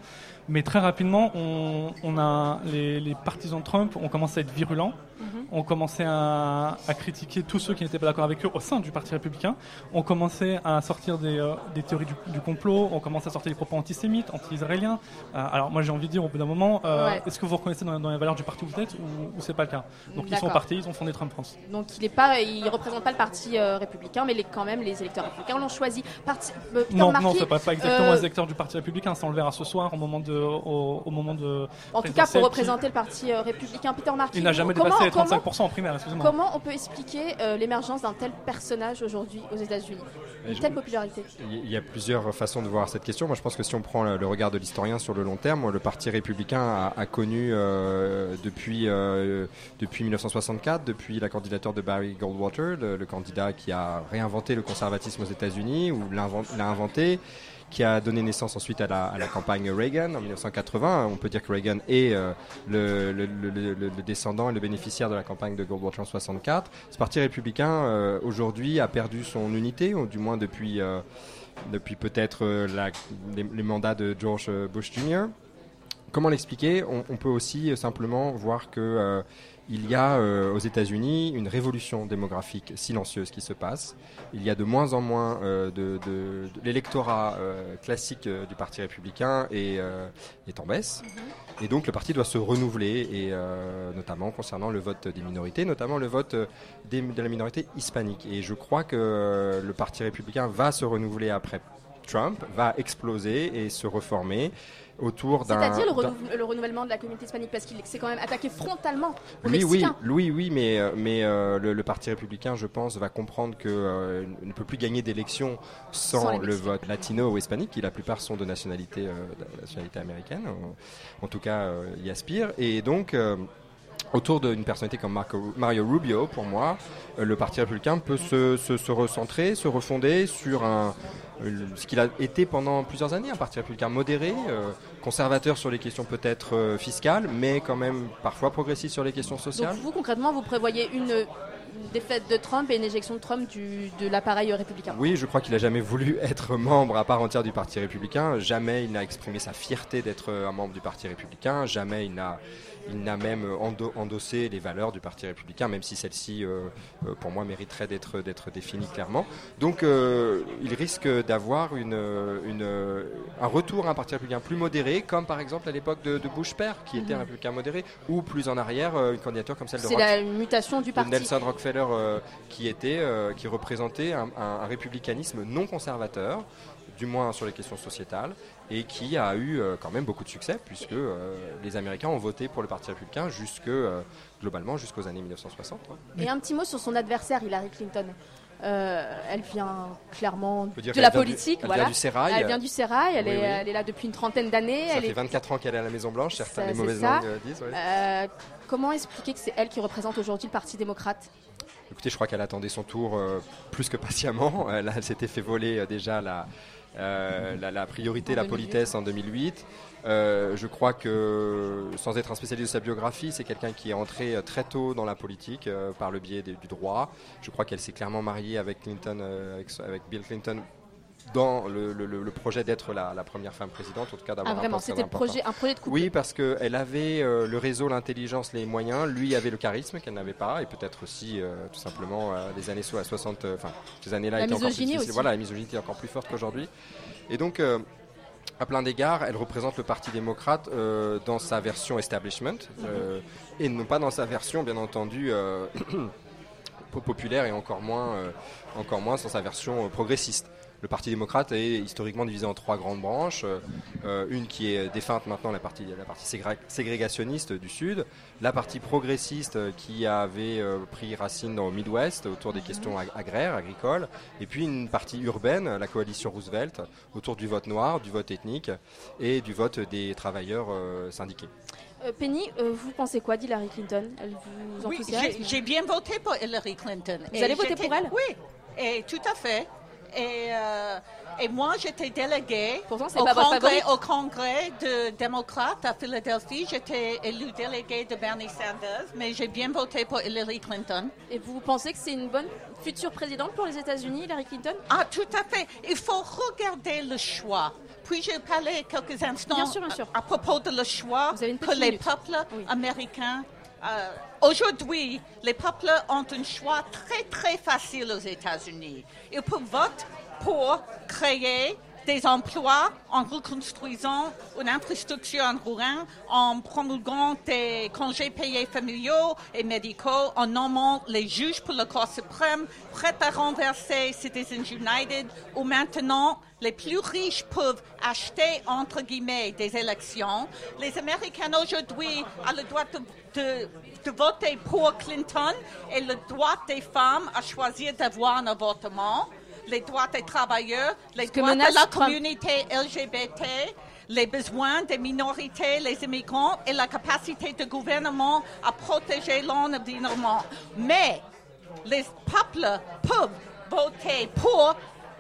Mais très rapidement, on, on a, les, les partisans de Trump ont commencé à être virulents. Mhm. ont commencé à, à critiquer tous ceux qui n'étaient pas d'accord avec eux au sein du Parti républicain, ont commencé à sortir des, euh, des théories du, du complot, ont commencé à sortir des propos antisémites, anti-israéliens. Euh, alors moi j'ai envie de dire au bout d'un moment, euh, Ouais. est-ce que vous reconnaissez dans, dans les valeurs du parti où vous êtes ou, ou c'est pas le cas? Donc ils sont partis, ils ont fondé Trump France. Donc il est pas, il représente pas le parti républicain, mais les, quand même les électeurs républicains l'ont choisi. Parti, Non, non, c'est pas, pas exactement les électeurs du Parti républicain, ça on le verra ce soir au moment de, au, au moment de. En tout cas, pour représenter le parti euh, républicain, Peter Markey. Il n'a jamais comment- dépassé les comment- 35% en primaire, excusez-moi. Comment on peut expliquer euh, l'émergence d'un tel personnage aujourd'hui aux États-Unis? Une telle popularité Il y a plusieurs façons de voir cette question. Moi, je pense que si on prend le regard de l'historien sur le long terme, le Parti républicain a, a connu euh, depuis, euh, depuis 1964, depuis la candidature de Barry Goldwater, le, le candidat qui a réinventé le conservatisme aux États-Unis, ou l'a inventé, qui a donné naissance ensuite à la, campagne Reagan en 1980. On peut dire que Reagan est euh, le, descendant et le bénéficiaire de la campagne de Goldwater en 64. Ce parti républicain, euh, aujourd'hui, a perdu son unité, du moins depuis, euh, depuis peut-être les, mandats de George Bush Jr. Comment l'expliquer? On, peut aussi simplement voir que il y a euh, aux États-Unis une révolution démographique silencieuse qui se passe. Il y a de moins en moins euh, de, l'électorat euh, classique du Parti républicain euh, est en baisse. Et donc le parti doit se renouveler, et notamment concernant le vote des minorités, notamment le vote des- de la minorité hispanique. Et je crois que le parti républicain va se renouveler après Trump, va exploser et se reformer autour d'un... C'est-à-dire le, d'un- renou- le renouvellement de la communauté hispanique, parce qu'il s'est quand même attaqué frontalement aux oui, oui, Mexicains. oui, oui, mais, euh, mais euh, le, le Parti républicain, je pense, va comprendre que euh, ne peut plus gagner d'élections sans, le vote latino ou hispanique, qui la plupart sont de nationalité, euh, de nationalité américaine, en, en tout cas y aspirent. Et donc, autour d'une personnalité comme Marco- Mario Rubio, pour moi, euh, le Parti républicain peut se, se- se recentrer, se refonder sur un, euh, ce qu'il a été pendant plusieurs années, un Parti républicain modéré, euh, conservateur sur les questions peut-être euh, fiscales, mais quand même parfois progressiste sur les questions sociales. Donc vous, concrètement, vous prévoyez une, une défaite de Trump et une éjection de Trump du, de l'appareil républicain? Oui, je crois qu'il a jamais voulu être membre à part entière du Parti républicain. Jamais il n'a exprimé sa fierté d'être un membre du Parti républicain. Jamais il n'a il n'a même endo- endossé les valeurs du Parti républicain, même si celles-ci, euh, euh, pour moi, mériteraient d'être d'être définies clairement. Donc, euh, il risque d'avoir une, une- un retour à un Parti républicain plus modéré, comme par exemple à l'époque de, de Bush père, qui était un Mhm. républicain modéré, ou plus en arrière, euh, une candidature comme celle de Rock- la mutation du de parti. Nelson Rockefeller euh, qui était euh, qui représentait un, un- un républicanisme non conservateur du moins sur les questions sociétales et qui a eu euh, quand même beaucoup de succès puisque euh, les Américains ont voté pour le Parti républicain jusque euh, globalement jusqu'aux années 1960 hein. Et un petit mot sur son adversaire, Hillary Clinton. Elle vient clairement de la du- politique. elle voilà. vient du sérail. Elle vient du sérail. Elle, Oui, est, oui. elle est là depuis une trentaine d'années. ça Elle fait est 24 ans qu'elle est à la Maison Blanche certains les mauvaises langues disent ouais. Comment expliquer que c'est elle qui représente aujourd'hui le Parti démocrate? Écoutez, je crois qu'elle attendait son tour plus que patiemment. Elle, elle s'était fait voler déjà la, euh, la, la priorité, la 2008. politesse en 2008. Euh, je crois que, sans être un spécialiste de sa biographie, c'est quelqu'un qui est entré euh, très tôt dans la politique euh, par le biais des- du droit. Je crois qu'elle s'est clairement mariée avec Clinton, avec, avec Bill Clinton, dans le, le- le- le projet d'être la, la première femme présidente, en tout cas d'avoir Ah un vraiment, c'était projet, un projet de couple. Oui, parce qu'elle avait euh, le réseau, l'intelligence, les moyens. Lui avait le charisme qu'elle n'avait pas, et peut-être aussi, euh, tout simplement, euh, les années so- 60, euh, enfin, ces années-là étaient encore plus aussi. Voilà, la misogynie était encore plus forte qu'aujourd'hui. Et donc, à plein d'égards, elle représente le Parti démocrate euh, dans sa version establishment, euh, et non pas dans sa version, bien entendu, euh, po- populaire et encore moins, encore moins dans sa version progressiste. Le Parti démocrate est historiquement divisé en trois grandes branches. euh, une qui est défunte maintenant, la partie, la partie ségré- ségrégationniste du Sud. La partie progressiste euh, qui avait euh, pris racine dans le Midwest autour des questions ag- agraires, agricoles. Et puis une partie urbaine, la coalition Roosevelt, autour du vote noir, du vote ethnique et du vote des travailleurs euh, syndiqués. Penny, euh, vous pensez quoi d'Hillary Clinton? Elle vous Oui, j'ai- j'ai bien voté pour Hillary Clinton. Vous Et allez voter pour elle? Oui, et tout à fait. Et, euh, et moi, j'étais déléguée Pourtant, au, pas congrès, au congrès de démocrates à Philadelphie. J'étais élue déléguée de Bernie Sanders, mais j'ai bien voté pour Hillary Clinton. Et vous pensez que c'est une bonne future présidente pour les États-Unis, Hillary Clinton? Ah, tout à fait. Il faut regarder le choix. Puis j'ai parlé quelques instants Bien sûr, bien sûr. À, à propos de le choix que les peuples américains. Euh, Aujourd'hui, les peuples ont un choix très très facile aux États-Unis. Ils peuvent voter pour créer des emplois en reconstruisant une infrastructure en rural, en promulguant des congés payés familiaux et médicaux, en nommant les juges pour le Cour suprême, prêts à renverser Citizens United, où maintenant les plus riches peuvent acheter, entre guillemets, des élections. Les Américains aujourd'hui ont le droit de, voter pour Clinton et le droit des femmes à choisir d'avoir un avortement les droits des travailleurs, les que droits de la Trump. communauté LGBT, les besoins des minorités, les immigrants et la capacité du gouvernement à protéger l'environnement. Mais les peuples peuvent voter pour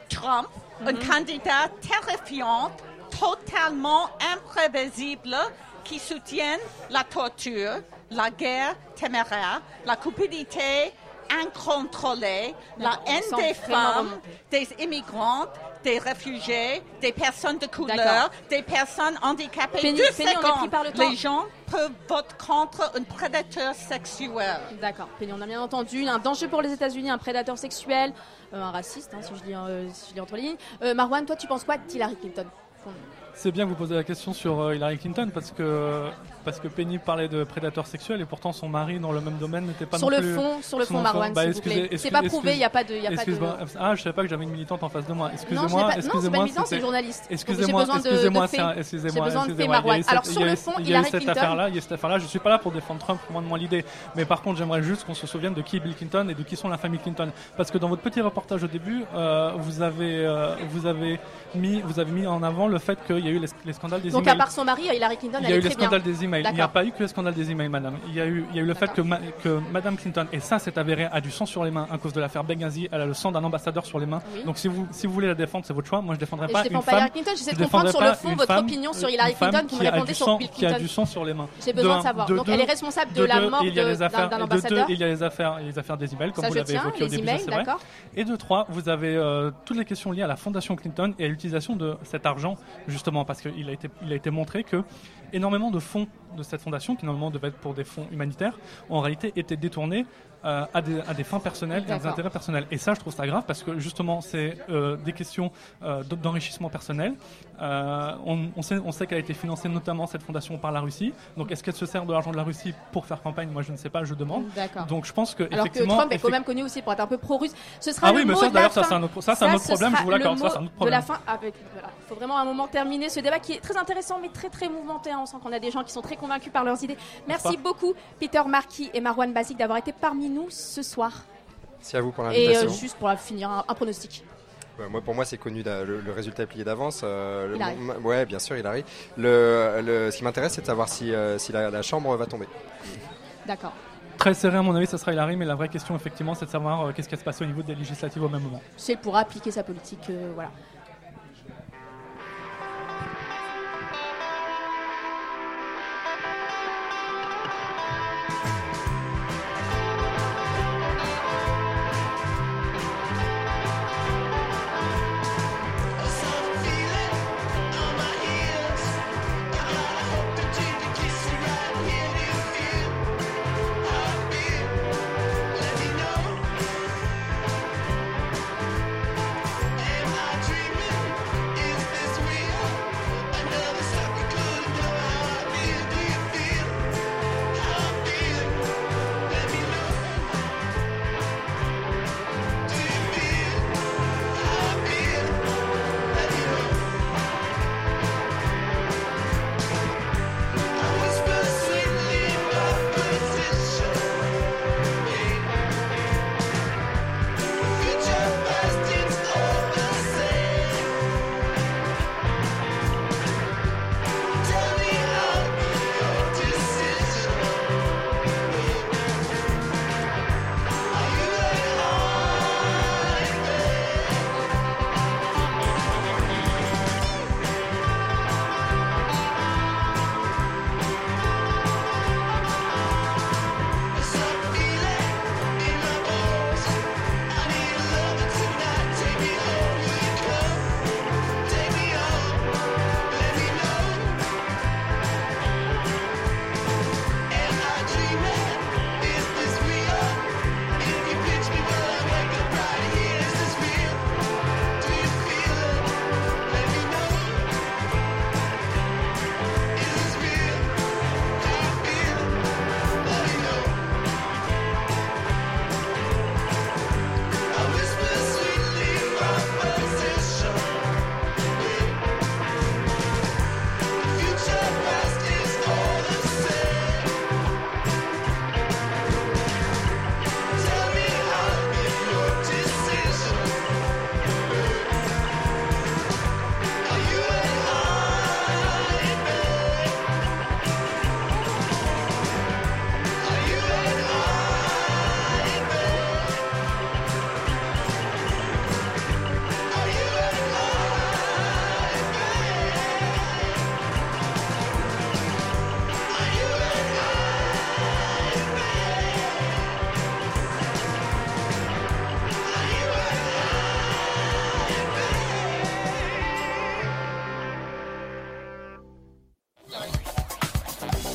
Trump, un candidat terrifiant, totalement imprévisible, qui soutient la torture, la guerre téméraire, la cupidité incontrôlée, la haine des femmes, des immigrants, des réfugiés, des personnes de couleur, des personnes handicapées. Penny- Deux Penny, on est secondes. pris par le temps. Les gens peuvent voter contre un prédateur sexuel. D'accord, Penny, on a bien entendu. Un danger pour les États-Unis, un prédateur sexuel, euh, un raciste, hein, si, je lis, euh, si je lis entre lignes. Euh, Marwan, toi, tu penses quoi d'Hillary Clinton? C'est bien que vous posez la question sur euh, Hillary Clinton parce que parce que Penny parlait de prédateur sexuel et pourtant son mari dans le même domaine n'était pas Sur non le plus- fond, sur le fond, Marwan, Bah. C'est pas prouvé, il y a pas de- y a pas de-. Ah, je savais pas que j'avais une militante en face de moi. Excusez-moi, excusez-moi. une militante, c'est journaliste. Excusez-moi, excusez-moi, excusez-moi, Marwan. Alors, sur le fond, il y a cette Clinton- affaire-là, il y a cette affaire-là. Je suis pas là pour défendre Trump, loin de moi l'idée. Mais par contre, j'aimerais juste qu'on se souvienne de qui est Bill Clinton et de qui sont la famille Clinton. Parce que dans votre petit reportage au début, euh, vous avez euh, vous avez mis vous avez mis en avant le fait qu'il y a eu les, les scandales des Donc, à part son mari, Hillary Clinton, elle a est eu les très bien. Emails. Il n'y a pas eu que le scandale des emails, madame. Il y a eu, il y a eu le fait que, ma- que madame Clinton, et ça c'est avéré, a du sang sur les mains à cause de l'affaire Benghazi. Elle a le sang d'un ambassadeur sur les mains. Oui. Donc si vous, si vous voulez la défendre, c'est votre choix. Moi je défendrai Et pas je défends une pas femme. Hillary Clinton, j'essaie de comprendre sur défendrai le fond votre opinion sur une Hillary Clinton, me qui a répondez du sur sang- Bill Qui a du sang sur les mains. J'ai besoin de savoir. Donc, elle est responsable de la mort d'un- ambassadeur. il y a les affaires, les affaires des emails, comme vous l'avez évoqué au début. Et de trois, vous avez euh, toutes les questions liées à la fondation Clinton et à l'utilisation de cet argent, justement, parce qu'il a été, il a été montré que énormément de fonds de cette fondation, qui normalement devaient être pour des fonds humanitaires, ont en réalité été détournés euh, à, des, à des fins personnelles à des intérêts personnels. Et ça, je trouve ça grave parce que justement, c'est euh, des questions euh, d'enrichissement personnel. On, on sait, on sait qu'elle a été financée notamment cette fondation par la Russie. Donc, est-ce qu'elle se sert de l'argent de la Russie pour faire campagne? Moi, je ne sais pas. Je demande. Donc, je pense que Alors que effectivement, Trump est quand même connu aussi pour être un peu pro-russe. Ce sera Ah le oui, mais mot ça, d'ailleurs, ça, c'est un autre- ça, c'est un autre ce problème, je vous l'accorde, ça, c'est un autre De la problème. fin, avec, voilà. Il faut vraiment un moment terminer ce débat qui est très intéressant, mais très très mouvementé. hein. On sent qu'on a des gens qui sont très convaincus par leurs idées. Merci beaucoup, Peter Marquis et Marwan Basic, d'avoir été parmi nous ce soir. Merci à vous pour Et l'invitation. euh, juste pour finir, un, un pronostic. Moi, pour moi, c'est connu, le, le résultat est plié d'avance. euh, ouais, bien sûr, Hillary. Le, le- ce qui m'intéresse, c'est de savoir si, euh, si la, la Chambre va tomber. D'accord. Très serré, à mon avis, ça sera Hillary, mais la vraie question, effectivement, c'est de savoir euh, qu'est-ce qui va se passer au niveau des législatives au même moment. C'est pour appliquer sa politique, euh, voilà.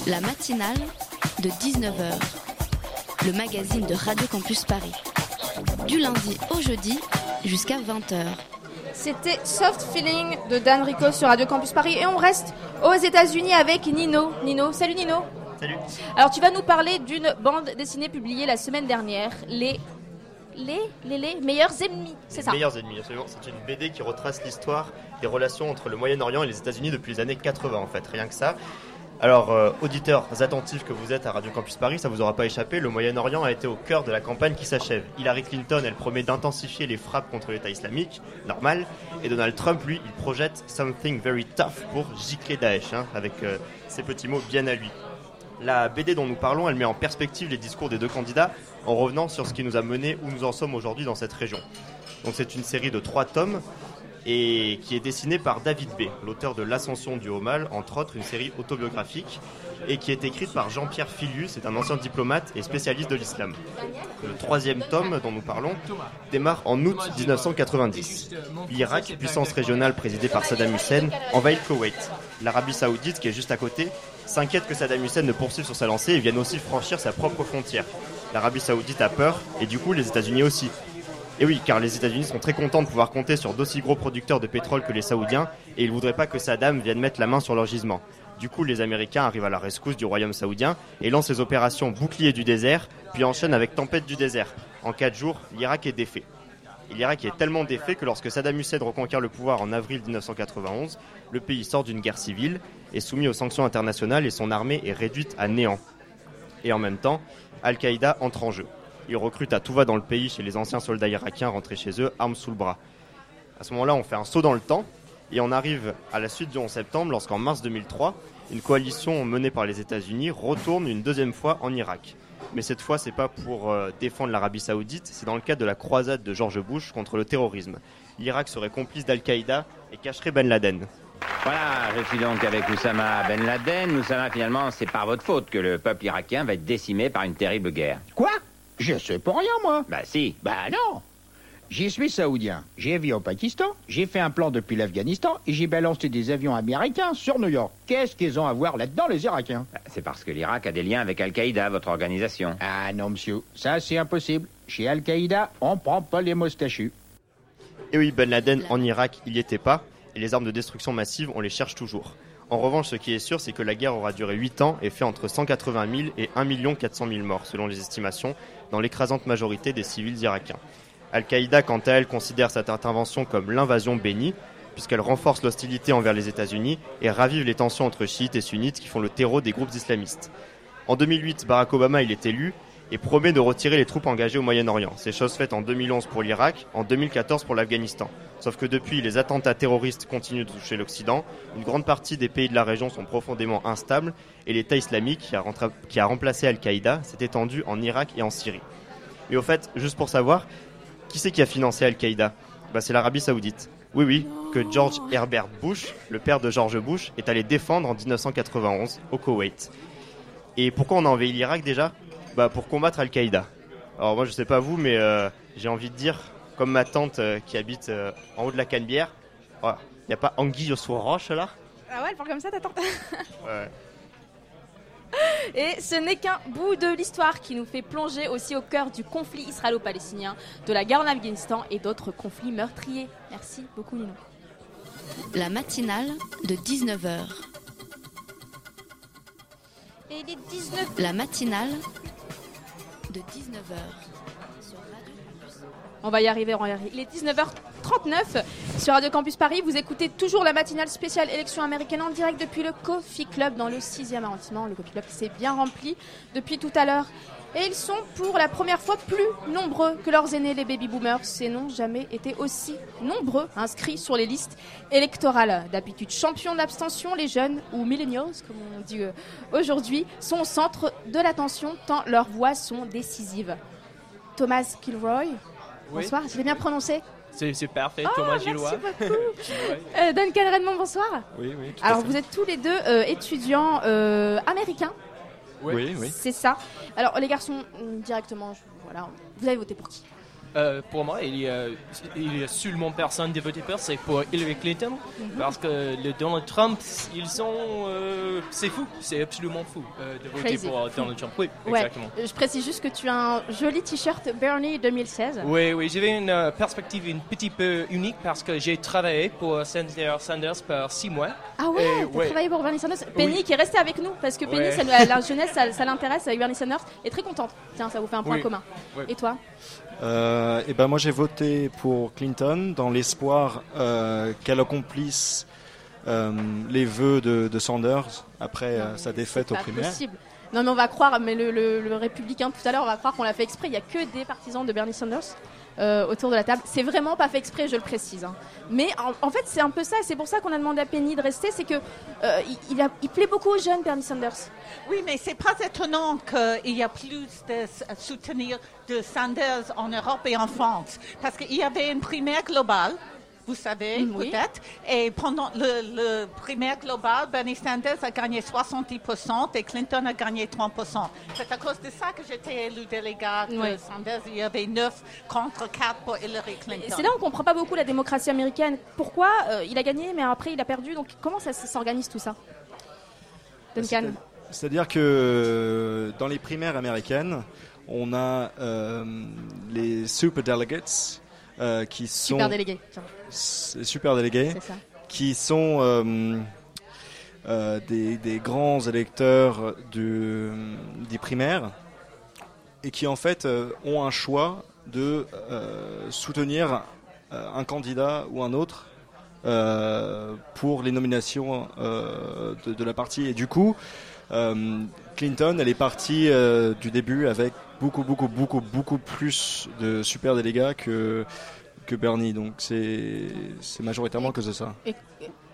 La matinale de 19h. Le magazine de Radio Campus Paris. Du lundi au jeudi jusqu'à 20h. C'était Soft Feeling de Dan Rico sur Radio Campus Paris et on reste aux États-Unis avec Nino. Nino, salut Nino. Salut. Alors tu vas nous parler d'une bande dessinée publiée la semaine dernière, les les les, les meilleurs ennemis, c'est ça. Meilleurs ennemis, absolument. C'est une BD qui retrace l'histoire des relations entre le Moyen-Orient et les États-Unis depuis les années 80 en fait, rien que ça. Alors, euh, auditeurs attentifs que vous êtes à Radio Campus Paris, ça vous aura pas échappé, le Moyen-Orient a été au cœur de la campagne qui s'achève. Hillary Clinton, elle promet d'intensifier les frappes contre l'État islamique, normal, et Donald Trump, lui, il projette something very tough pour gicler Daesh, hein, avec euh, ses petits mots bien à lui. La BD dont nous parlons, elle met en perspective les discours des deux candidats en revenant sur ce qui nous a mené où nous en sommes aujourd'hui dans cette région. Donc c'est une série de trois tomes et qui est dessinée par David B, l'auteur de L'Ascension du Haut Mal, entre autres une série autobiographique, et qui est écrite par Jean-Pierre Filius, c'est un ancien diplomate et spécialiste de l'islam. Le troisième tome dont nous parlons démarre en août 1990. L'Irak, puissance régionale présidée par Saddam Hussein, envahit le Koweït. L'Arabie Saoudite, qui est juste à côté, s'inquiète que Saddam Hussein ne poursuive sur sa lancée et vienne aussi franchir sa propre frontière. L'Arabie Saoudite a peur, et du coup les États-Unis aussi. Et oui, car les États-Unis sont très contents de pouvoir compter sur d'aussi gros producteurs de pétrole que les Saoudiens, et ils voudraient pas que Saddam vienne mettre la main sur leur gisement. Du coup, les Américains arrivent à la rescousse du royaume saoudien et lancent les opérations Bouclier du désert, puis enchaînent avec Tempête du désert. En quatre jours, l'Irak est défait. L'Irak est tellement défait que lorsque Saddam Hussein reconquiert le pouvoir en avril 1991, le pays sort d'une guerre civile, est soumis aux sanctions internationales et son armée est réduite à néant. Et en même temps, Al-Qaïda entre en jeu. Il recrute à tout va dans le pays chez les anciens soldats irakiens rentrés chez eux, armes sous le bras. À ce moment-là, on fait un saut dans le temps et on arrive à la suite du 11 septembre lorsqu'en mars 2003, une coalition menée par les États-Unis retourne une deuxième fois en Irak. Mais cette fois, c'est pas pour euh, défendre l'Arabie Saoudite, c'est dans le cadre de la croisade de George Bush contre le terrorisme. L'Irak serait complice d'Al-Qaïda et cacherait Ben Laden. Voilà, je suis donc avec Oussama Ben Laden. Oussama, finalement, c'est par votre faute que le peuple irakien va être décimé par une terrible guerre. Quoi? Je sais pour rien, moi. Bah si. Bah non. J'y suis saoudien. J'ai vécu au Pakistan, j'ai fait un plan depuis l'Afghanistan et j'ai balancé des avions américains sur New York. Qu'est-ce qu'ils ont à voir là-dedans, les Irakiens? Bah, C'est parce que l'Irak a des liens avec Al-Qaïda, votre organisation. Ah non, monsieur. Ça, c'est impossible. Chez Al-Qaïda, on prend pas les moustachus. Et oui, Ben Laden en Irak, il n'y était pas, et les armes de destruction massive, on les cherche toujours. En revanche, ce qui est sûr, c'est que la guerre aura duré 8 ans et fait entre 180 000 et 1 400 000 morts, selon les estimations, dans l'écrasante majorité des civils irakiens. Al-Qaïda, quant à elle, considère cette intervention comme l'invasion bénie, puisqu'elle renforce l'hostilité envers les États-Unis et ravive les tensions entre chiites et sunnites qui font le terreau des groupes islamistes. En 2008, Barack Obama il est élu et promet de retirer les troupes engagées au Moyen-Orient. C'est chose faite en 2011 pour l'Irak, en 2014 pour l'Afghanistan. Sauf que depuis, les attentats terroristes continuent de toucher l'Occident, une grande partie des pays de la région sont profondément instables, et l'État islamique, qui a, remplacé Al-Qaïda, s'est étendu en Irak et en Syrie. Mais au fait, juste pour savoir, qui c'est qui a financé Al-Qaïda? Bah, C'est l'Arabie Saoudite. Oui, oui, que George Herbert Bush, le père de George Bush, est allé défendre en 1991 au Koweït. Et pourquoi on a envahi l'Irak déjà? Bah, Pour combattre Al-Qaïda. Alors moi je sais pas vous, mais euh, j'ai envie de dire, comme ma tante euh, qui habite euh, en haut de la Canebière, il n'y a pas anguille sous roche là? Ah ouais, elle parle comme ça, t'attends. Ouais. Et ce n'est qu'un bout de l'histoire qui nous fait plonger aussi au cœur du conflit israélo-palestinien, de la guerre en Afghanistan et d'autres conflits meurtriers. Merci beaucoup Nino. La matinale de 19h. Et il est 19 La matinale de 19h. Sur Radio Campus. On va y arriver, on va y arriver. Il est 19h39 sur Radio Campus Paris. Vous écoutez toujours la matinale spéciale élection américaine en direct depuis le Coffee Club dans le 6e arrondissement. Le Coffee Club s'est bien rempli depuis tout à l'heure. Et ils sont pour la première fois plus nombreux que leurs aînés, les baby boomers. Ces n'ont jamais été aussi nombreux inscrits sur les listes électorales. D'habitude, champions d'abstention, les jeunes, ou millennials, comme on dit euh, aujourd'hui, sont au centre de l'attention tant leurs voix sont décisives. Thomas Kilroy, Oui. bonsoir, je l'ai bien prononcé C'est parfait, Ah, Thomas merci Gillois. beaucoup. Euh, Duncan Redmond, bonsoir. Oui, oui. tout à Alors, fait. vous êtes tous les deux euh, étudiants euh, américains. Oui, oui. C'est ça. Alors, les garçons, directement, je- voilà, vous avez voté pour qui? Euh, pour moi, il y, a, il y a seulement personne de voter pour, c'est pour Hillary Clinton. Mhm. Parce que le Donald Trump, ils sont. euh, c'est fou, c'est absolument fou euh, de voter Crazy. pour Donald Trump. Oui, Ouais. exactement. Je précise juste que tu as un joli t-shirt Bernie 2016. Oui, oui, j'avais une perspective un petit peu unique parce que j'ai travaillé pour Sanders par six mois. Ah ouais, t'as ouais. travaillé pour Bernie Sanders? Penny Oui. qui est restée avec nous parce que Penny, Ouais. ça, nous- la jeunesse, ça, ça l'intéresse avec Bernie Sanders est très contente. Tiens, ça vous fait un point Oui. commun. Et toi? Euh, et ben moi j'ai voté pour Clinton dans l'espoir euh, qu'elle accomplisse euh, les vœux de, de Sanders après euh, sa défaite aux primaires. possible. Non mais on va croire, mais le, le- le républicain tout à l'heure, on va croire qu'on l'a fait exprès. Il y a que des partisans de Bernie Sanders euh, autour de la table. C'est vraiment pas fait exprès, je le précise. hein. Mais en, fait, c'est un peu ça. et C'est pour ça qu'on a demandé à Penny de rester. C'est que euh, plaît beaucoup aux jeunes, Bernie Sanders. Oui, mais c'est pas étonnant qu'il y a plus de soutenir de Sanders en Europe et en France. Parce qu'il y avait une primaire globale, vous savez, peut-être. Et pendant le, le primaire global, Bernie Sanders a gagné 70% et Clinton a gagné 30%. C'est à cause de ça que j'étais élu délégat de Oui. Sanders. Il y avait 9 contre 4 pour Hillary Clinton. Et c'est là où on comprend pas beaucoup la démocratie américaine. Pourquoi euh, il a gagné, mais après il a perdu? Donc comment ça s'organise tout ça? Duncan C'est-à-dire que dans les primaires américaines, on a euh, les super delegates euh, qui sont Super délégué. tiens. s- super délégués ça. qui sont euh, euh, des, des grands électeurs du, des primaires et qui en fait ont un choix de soutenir un candidat ou un autre pour les nominations de, de la partie. Et du coup, Clinton, elle est partie du début avec beaucoup, beaucoup, beaucoup, beaucoup plus de super délégats que, que Bernie. Donc c'est c'est majoritairement que de ça.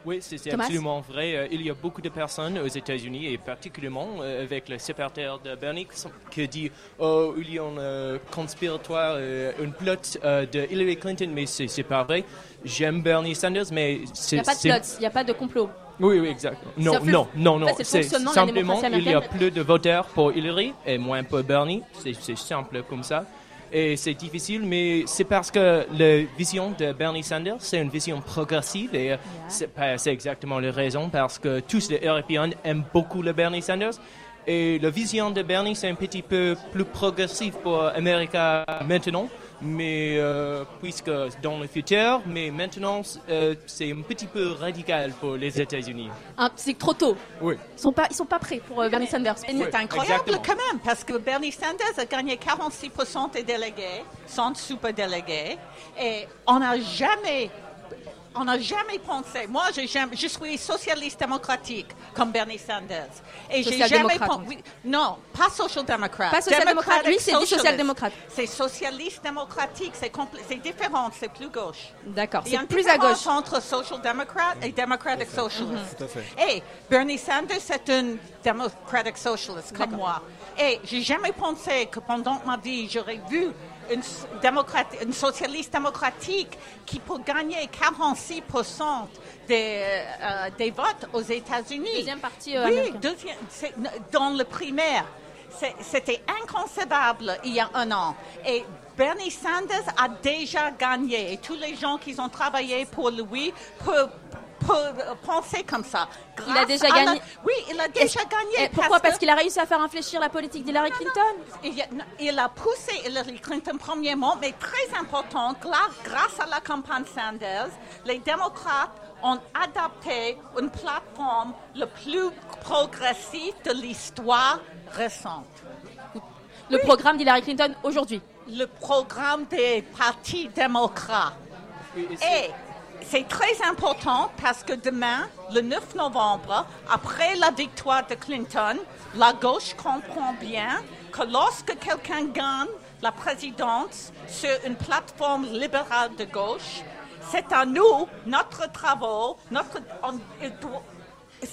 Oui, c'est absolument vrai. Euh, Il y a beaucoup de personnes aux États-Unis et particulièrement euh, avec le secrétaire de Bernie qui sont- qui dit Oh, il y a un euh, conspiratoire, une plot de Hillary Clinton, mais c'est c'est pas vrai. J'aime Bernie Sanders, mais Il c'est. n'y a pas de plot, il n'y a pas de complot. Oui, oui, exactement. Non, non, non, non. C'est simplement, il y a plus de voteurs pour Hillary et moins pour Bernie. C'est simple comme ça. Et c'est difficile, mais c'est parce que la vision de Bernie Sanders, c'est une vision progressive et euh, c'est pas- c'est exactement la raison parce que tous les Européens aiment beaucoup le Bernie Sanders. Et la vision de Bernie, c'est un petit peu plus progressif pour l'Amérique maintenant, mais euh, puisque dans le futur, mais maintenant, euh, c'est un petit peu radical pour les États-Unis. Hein, c'est trop tôt. Oui. Ils sont pas, ils sont pas prêts pour euh, Bernie Sanders. Mais c'est incroyable quand même, parce que Bernie Sanders a gagné 46% des délégués, sans super-délégués, et on n'a jamais, on n'a jamais pensé, moi jamais- je suis socialiste démocratique comme Bernie Sanders, et j'ai jamais pensé, non, pas social-démocrate. Pas social-démocrate, lui, c'est dit Democratic social-démocrate. C'est socialiste démocratique, c'est différent, c'est plus gauche. D'accord, Il y a c'est une plus à différence gauche. entre social democrat et democratic socialist. Tout à fait. Et Bernie Sanders, c'est un democratic socialist comme moi. Et j'ai jamais pensé que pendant ma vie, j'aurais vu une, socialiste démocratique qui peut gagner 46% des, euh, des votes aux États-Unis. Deuxième parti, euh, Oui, deuxième, dans le primaire. C'était inconcevable il y a un an. Et Bernie Sanders a déjà gagné. Et tous les gens qui ont travaillé pour lui peuvent penser comme ça. Il a déjà la- gagné. Oui, il a déjà Et gagné. pourquoi? Parce qu'il a réussi à faire infléchir la politique d'Hillary Clinton? il, a- il a poussé Hillary Clinton premièrement, mais très important, grâce à la campagne Sanders, les démocrates ont adapté une plateforme le plus progressif de l'histoire récente. Le programme d'Hillary Clinton aujourd'hui. Le programme des partis démocrates. Et c'est très important parce que demain, le 9 novembre, après la victoire de Clinton, la gauche comprend bien que lorsque quelqu'un gagne la présidence sur une plateforme libérale de gauche, c'est à nous, notre travail, notre,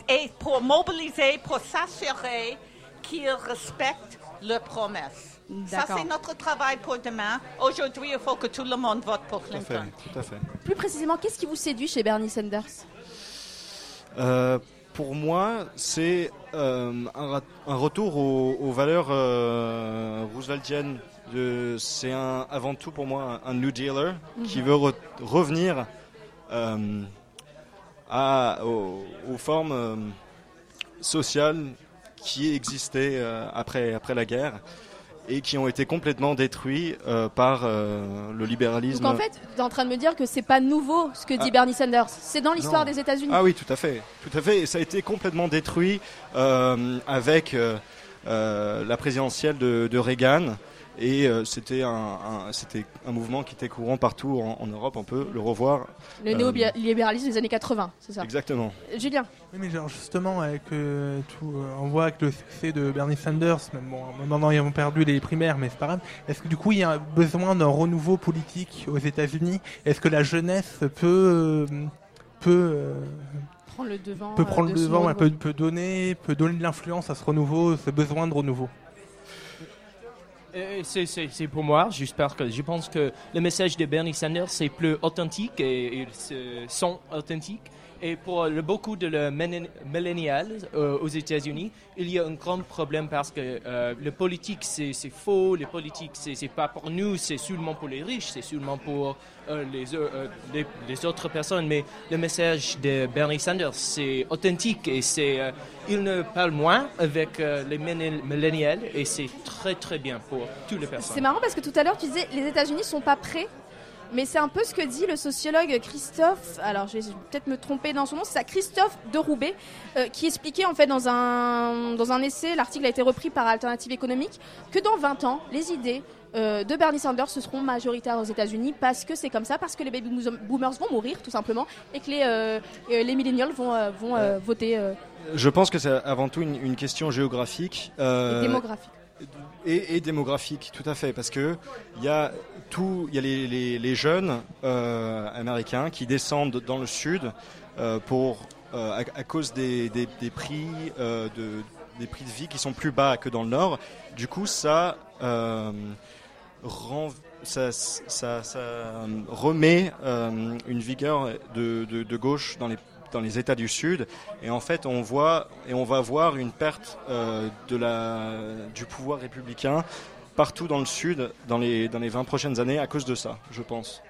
et pour mobiliser, pour s'assurer qu'ils respectent leurs promesses. Ça, c'est notre travail pour demain. Aujourd'hui, il faut que tout le monde vote pour Tout à fait. Clinton. Tout à fait. Plus précisément, qu'est-ce qui vous séduit chez Bernie Sanders Euh, pour moi, c'est euh, un, retour aux, aux valeurs euh, rooseveltiennes de- c'est un, avant tout pour moi un, New Dealer qui Mhm. veut re- revenir euh, à, aux, aux formes euh, sociales qui existaient euh, après, après la guerre et qui ont été complètement détruites euh, par euh, le libéralisme. Donc en fait, tu es en train de me dire que c'est pas nouveau ce que dit Ah. Bernie Sanders. C'est dans l'histoire des États-Unis. Ah oui, tout à fait, tout à fait. Et ça a été complètement détruit euh, avec la présidentielle de, de Reagan. Et euh, c'était un, un- c'était un mouvement qui était courant partout en, en Europe. On peut le revoir. Le Euh, néolibéralisme des années 80, c'est ça? Exactement. Julien Oui, mais genre justement, avec, euh, tout, euh, on voit que le succès de Bernie Sanders, même bon, maintenant ils ont perdu les primaires, mais c'est pas grave. Est-ce que du coup il y a besoin d'un renouveau politique aux États-Unis? Est-ce que la jeunesse peut euh, peut euh, Prendre le devant. peut euh, prendre de le devant, peut, peut donner peut donner de l'influence à ce renouveau, ce besoin de renouveau? C'est c'est- c'est pour moi, j'espère que je pense que le message de Bernie Sanders c'est plus authentique et, et sont authentiques. Et pour beaucoup de le millen- millennials euh, aux États-Unis, il y a un grand problème parce que euh, le politique c'est faux, le politique c'est pas pour nous, c'est seulement pour les riches, c'est seulement pour euh, euh, les, autres personnes. Mais le message de Bernie Sanders c'est authentique et c'est il ne parle moins avec les millen- millennials et c'est très très bien pour toutes les personnes. C'est marrant parce que tout à l'heure tu disais les États-Unis sont pas prêts. Mais c'est un peu ce que dit le sociologue Christophe, alors je vais peut-être me tromper dans son nom, c'est ça, Christophe de Roubaix, euh, qui expliquait en fait dans un, dans un essai, l'article a été repris par Alternative économique, que dans 20 ans, les idées euh, de Bernie Sanders se seront majoritaires aux États-Unis parce que c'est comme ça, parce que les baby boomers vont mourir tout simplement et que les, euh, euh, les millennials vont, vont euh, voter Je pense que c'est avant tout une, une question géographique. et démographique. Et, démographique, tout à fait, parce que il y a tout, il y a les, jeunes euh, américains qui descendent dans le sud euh, pour euh, à, cause des, des- prix de des prix de vie qui sont plus bas que dans le nord. Du coup, ça remet une vigueur de, de- de gauche dans les, dans les États du Sud. Et en fait, on voit et on va voir une perte euh, de la, du pouvoir républicain partout dans le Sud dans les, dans les 20 prochaines années à cause de ça, je pense.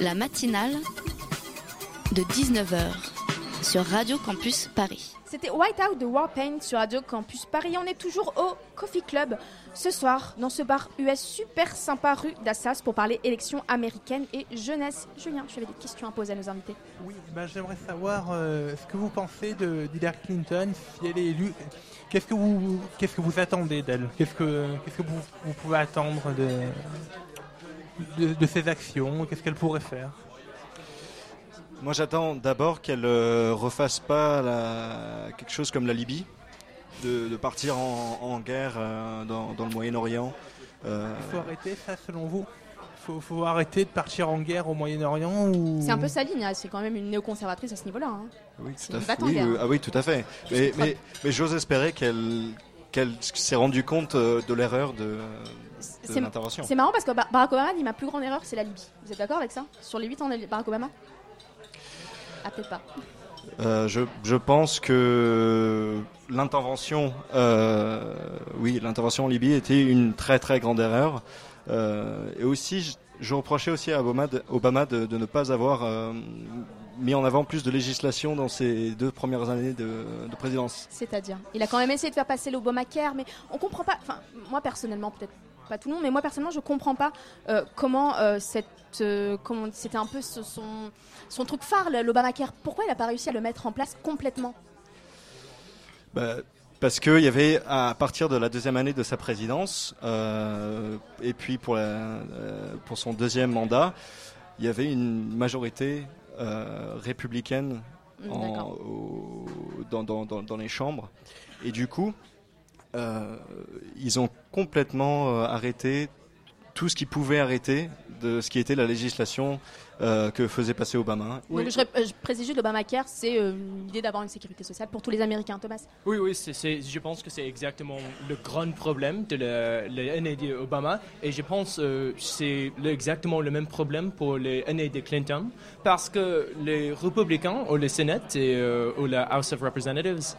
La matinale de 19h sur Radio Campus Paris. C'était Whiteout de Warpaint sur Radio Campus Paris. On est toujours au Coffee Club ce soir dans ce bar US super sympa rue d'Assas pour parler élections américaines et jeunesse. Julien, tu avais des questions à poser à nos invités. Oui, ben, j'aimerais savoir euh, ce que vous pensez de d'Hillary Clinton, si elle est élue. Qu'est-ce que vous, qu'est-ce que vous attendez d'elle? Qu'est-ce que, qu'est-ce que vous, vous pouvez attendre de, de, de ses actions Qu'est-ce qu'elle pourrait faire? Moi, j'attends d'abord qu'elle euh, refasse pas la- quelque chose comme la Libye, de, de partir en, en guerre euh, dans, dans le Moyen-Orient. Euh, Il faut arrêter ça selon vous? Il faut, faut arrêter de partir en guerre au Moyen-Orient ou... C'est un peu sa ligne, hein. c'est quand même une néoconservatrice à ce niveau-là. hein. Oui, C'est tout à fait. Oui, euh, ah oui, tout à fait. Mais, une mais, mais j'ose espérer qu'elle qu'elle s'est rendue compte de l'erreur de C'est marrant parce que Ba- Barack Obama dit ma plus grande erreur c'est la Libye. Vous êtes d'accord avec ça? Sur les 8 ans de Barack Obama? Ah peut-être pas. Euh, je, je pense que l'intervention, euh, oui, l'intervention en Libye était une très très grande erreur. Euh, et aussi, je, je reprochais aussi à Obama de, Obama de, de ne pas avoir mis en avant plus de législation dans ses deux premières années de, de présidence. C'est-à-dire, il a quand même essayé de faire passer l'Obamacare, mais on comprend pas. Enfin, moi personnellement, peut-être pas tout le monde, mais moi personnellement, je comprends pas euh, comment euh, cette, euh, c'était un peu ce- son son truc phare, l'Obamacare. Pourquoi il a pas réussi à le mettre en place complètement? Bah, parce qu'il y avait, à partir de la deuxième année de sa présidence, et puis pour, la- pour son deuxième mandat, il y avait une majorité républicaine Mm, en- d'accord. au- dans, dans- dans- dans les chambres. Et du coup, euh, ils ont complètement euh, arrêté tout ce qui pouvait arrêter de ce qui était la législation euh, que faisait passer Obama. Donc, je, je précise juste l'Obamacare, c'est euh, l'idée d'avoir une sécurité sociale pour tous les Américains. Thomas. Oui, oui, je pense que c'est exactement le grand problème de la- l'année d'Obama. Et je pense que c'est exactement le même problème pour les années de Clinton. Parce que les républicains au le Sénat et euh, au la House of Representatives,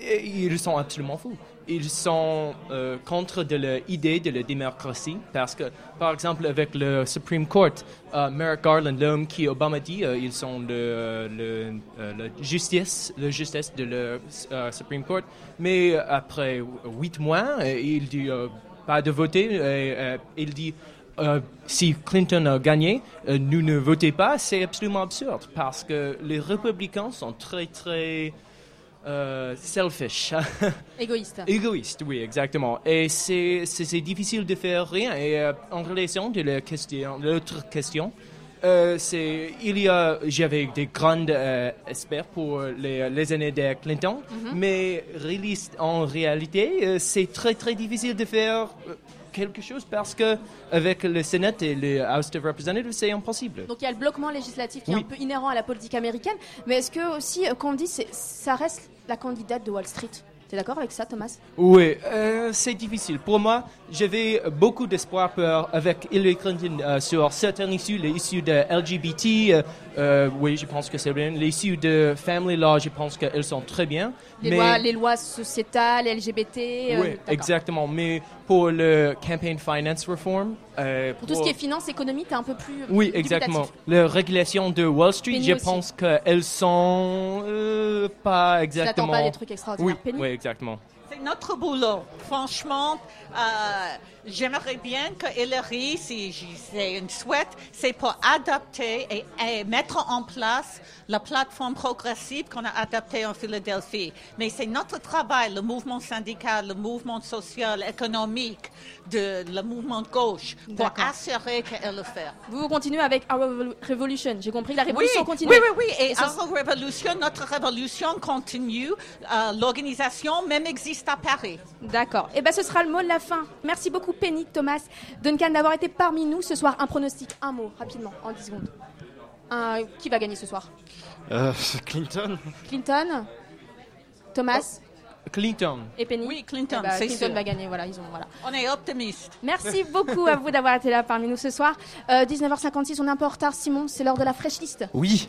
ils sont absolument fous. Ils sont euh, contre de l'idée de la démocratie parce que, par exemple, avec le Supreme Court, euh, Merrick Garland, l'homme qui Obama dit, euh, ils sont le, le, euh, justice, la justice de le Supreme Court. Mais après huit mois, il dit pas de voter. il dit si Clinton a gagné, nous ne votez pas. C'est absolument absurde parce que les républicains sont très très euh, selfish. Égoïste. Égoïste, oui, exactement. Et c'est difficile de faire rien. Et euh, en relation de la question, l'autre question, euh, c'est il y a j'avais des grandes euh, espères pour les, les années de Clinton, Mhm. mais en réalité, c'est très très difficile de faire quelque chose parce que avec le Sénat et le House of Representatives, c'est impossible. Donc il y a le bloquement législatif qui est un peu inhérent à la politique américaine, mais est-ce que aussi, euh, quand on dit, ça reste la candidate de Wall Street? T'es d'accord avec ça, Thomas? Oui, euh, c'est difficile. Pour moi, j'avais beaucoup d'espoir pour- avec Hillary Clinton euh, sur certaines issues, les issues de LGBT. euh, euh, oui, je pense que c'est bien. Les issues de family law, je pense qu'elles sont très bien. les, mais lois, les lois sociétales, LGBT. euh, oui, exactement. Mais pour le campaign finance reform, euh, Pour tout ce qui est finance, économie, t'es un peu plus. oui, exactement. La régulation de Wall Street, Penny je aussi. pense qu'elles sont euh, pas exactement. pas des trucs extraordinaires. Oui, Penny oui, exactement. C'est notre boulot. Franchement, euh, j'aimerais bien que Hillary, si c'est une souhaite, c'est pour adapter et, et mettre en place la plateforme progressive qu'on a adaptée en Philadelphie. Mais c'est notre travail, le mouvement syndical, le mouvement social, économique, de, le mouvement de gauche, pour assurer qu'elle le fait. Vous, continuez avec Our Revol- Revolution. J'ai compris, la Oui, révolution continue. oui, oui, oui. Et, our révolution, notre révolution continue. Euh, L'organisation même existe à Paris. D'accord. Et ben ce sera le mot de la fin. Merci beaucoup Penny, Thomas, Duncan d'avoir été parmi nous ce soir. Un pronostic, un mot, rapidement, en 10 secondes. Un- qui va gagner ce soir Euh, Clinton Clinton Thomas Clinton. et Penny Oui, Clinton, Eh ben, c'est Clinton sûr. va gagner, voilà, ils ont voilà. On est optimiste. Merci beaucoup à vous d'avoir été là parmi nous ce soir. Euh, 19h56, on est un peu en retard. Simon, c'est l'heure de la fresh list. Oui.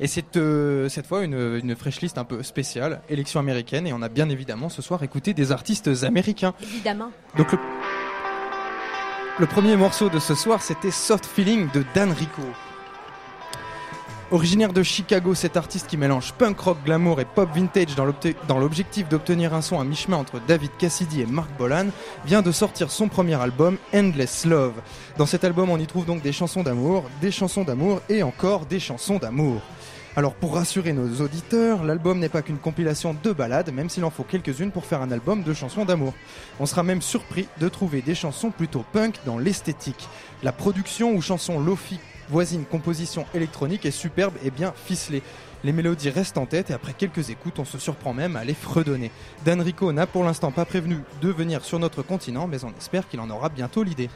Et c'est euh, cette fois une, une fresh list un peu spéciale, élection américaine, et on a bien évidemment ce soir écouté des artistes américains. Évidemment. Donc le, le premier morceau de ce soir, c'était Soft Feeling de Dan Rico. Originaire de Chicago, cet artiste qui mélange punk rock, glamour et pop vintage dans l'objectif d'obtenir un son à mi-chemin entre David Cassidy et Mark Bolan, vient de sortir son premier album, Endless Love. Dans cet album, on y trouve donc des chansons d'amour, des chansons d'amour et encore des chansons d'amour. Alors pour rassurer nos auditeurs, l'album n'est pas qu'une compilation de ballades, même s'il en faut quelques-unes pour faire un album de chansons d'amour. On sera même surpris de trouver des chansons plutôt punk dans l'esthétique. La production ou chanson lofi voisine composition électronique est superbe et bien ficelée. Les mélodies restent en tête et après quelques écoutes, on se surprend même à les fredonner. Dan Rico n'a pour l'instant pas prévenu de venir sur notre continent, mais on espère qu'il en aura bientôt l'idée.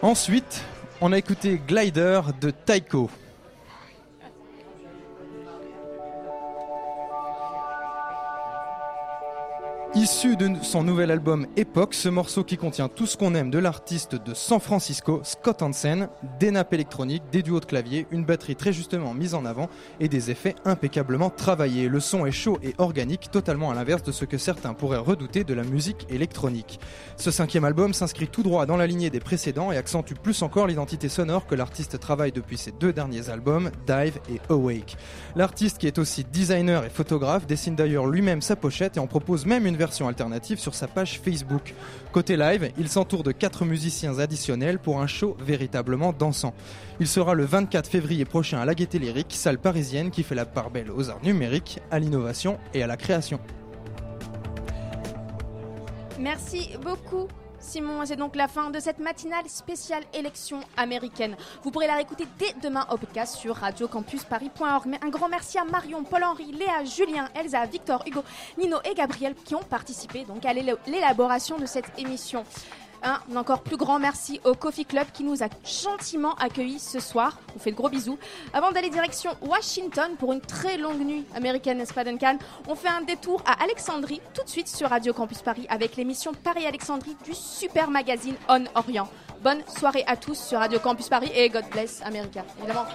Ensuite, on a écouté Glider de Taiko. Issu de son nouvel album Epoch, ce morceau qui contient tout ce qu'on aime de l'artiste de San Francisco, Scott Hansen, des nappes électroniques, des duos de clavier, une batterie très justement mise en avant et des effets impeccablement travaillés. Le son est chaud et organique, totalement à l'inverse de ce que certains pourraient redouter de la musique électronique. Ce cinquième album s'inscrit tout droit dans la lignée des précédents et accentue plus encore l'identité sonore que l'artiste travaille depuis ses deux derniers albums, Dive et Awake. L'artiste qui est aussi designer et photographe dessine d'ailleurs lui-même sa pochette et en propose même une version alternative sur sa page Facebook. Côté live, il s'entoure de quatre musiciens additionnels pour un show véritablement dansant. Il sera le 24 février prochain à la Gaîté Lyrique, salle parisienne qui fait la part belle aux arts numériques, à l'innovation et à la création. Merci beaucoup. Simon, c'est donc la fin de cette matinale spéciale élection américaine. Vous pourrez la réécouter dès demain au podcast sur radiocampusparis.org. Mais un grand merci à Marion, Paul-Henri, Léa, Julien, Elsa, Victor, Hugo, Nino et Gabriel qui ont participé donc à l'éla- l'élaboration de cette émission. Un encore plus grand merci au Coffee Club qui nous a gentiment accueillis ce soir. On fait de gros bisous. Avant d'aller direction Washington pour une très longue nuit américaine, n'est-ce On fait un détour à Alexandrie tout de suite sur Radio Campus Paris avec l'émission Paris-Alexandrie du super magazine On Orient. Bonne soirée à tous sur Radio Campus Paris et God bless America, évidemment.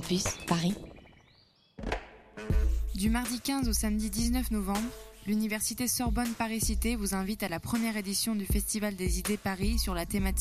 Paris. Du mardi 15 au samedi 19 novembre, l'Université Sorbonne Paris-Cité vous invite à la première édition du Festival des idées Paris sur la thématique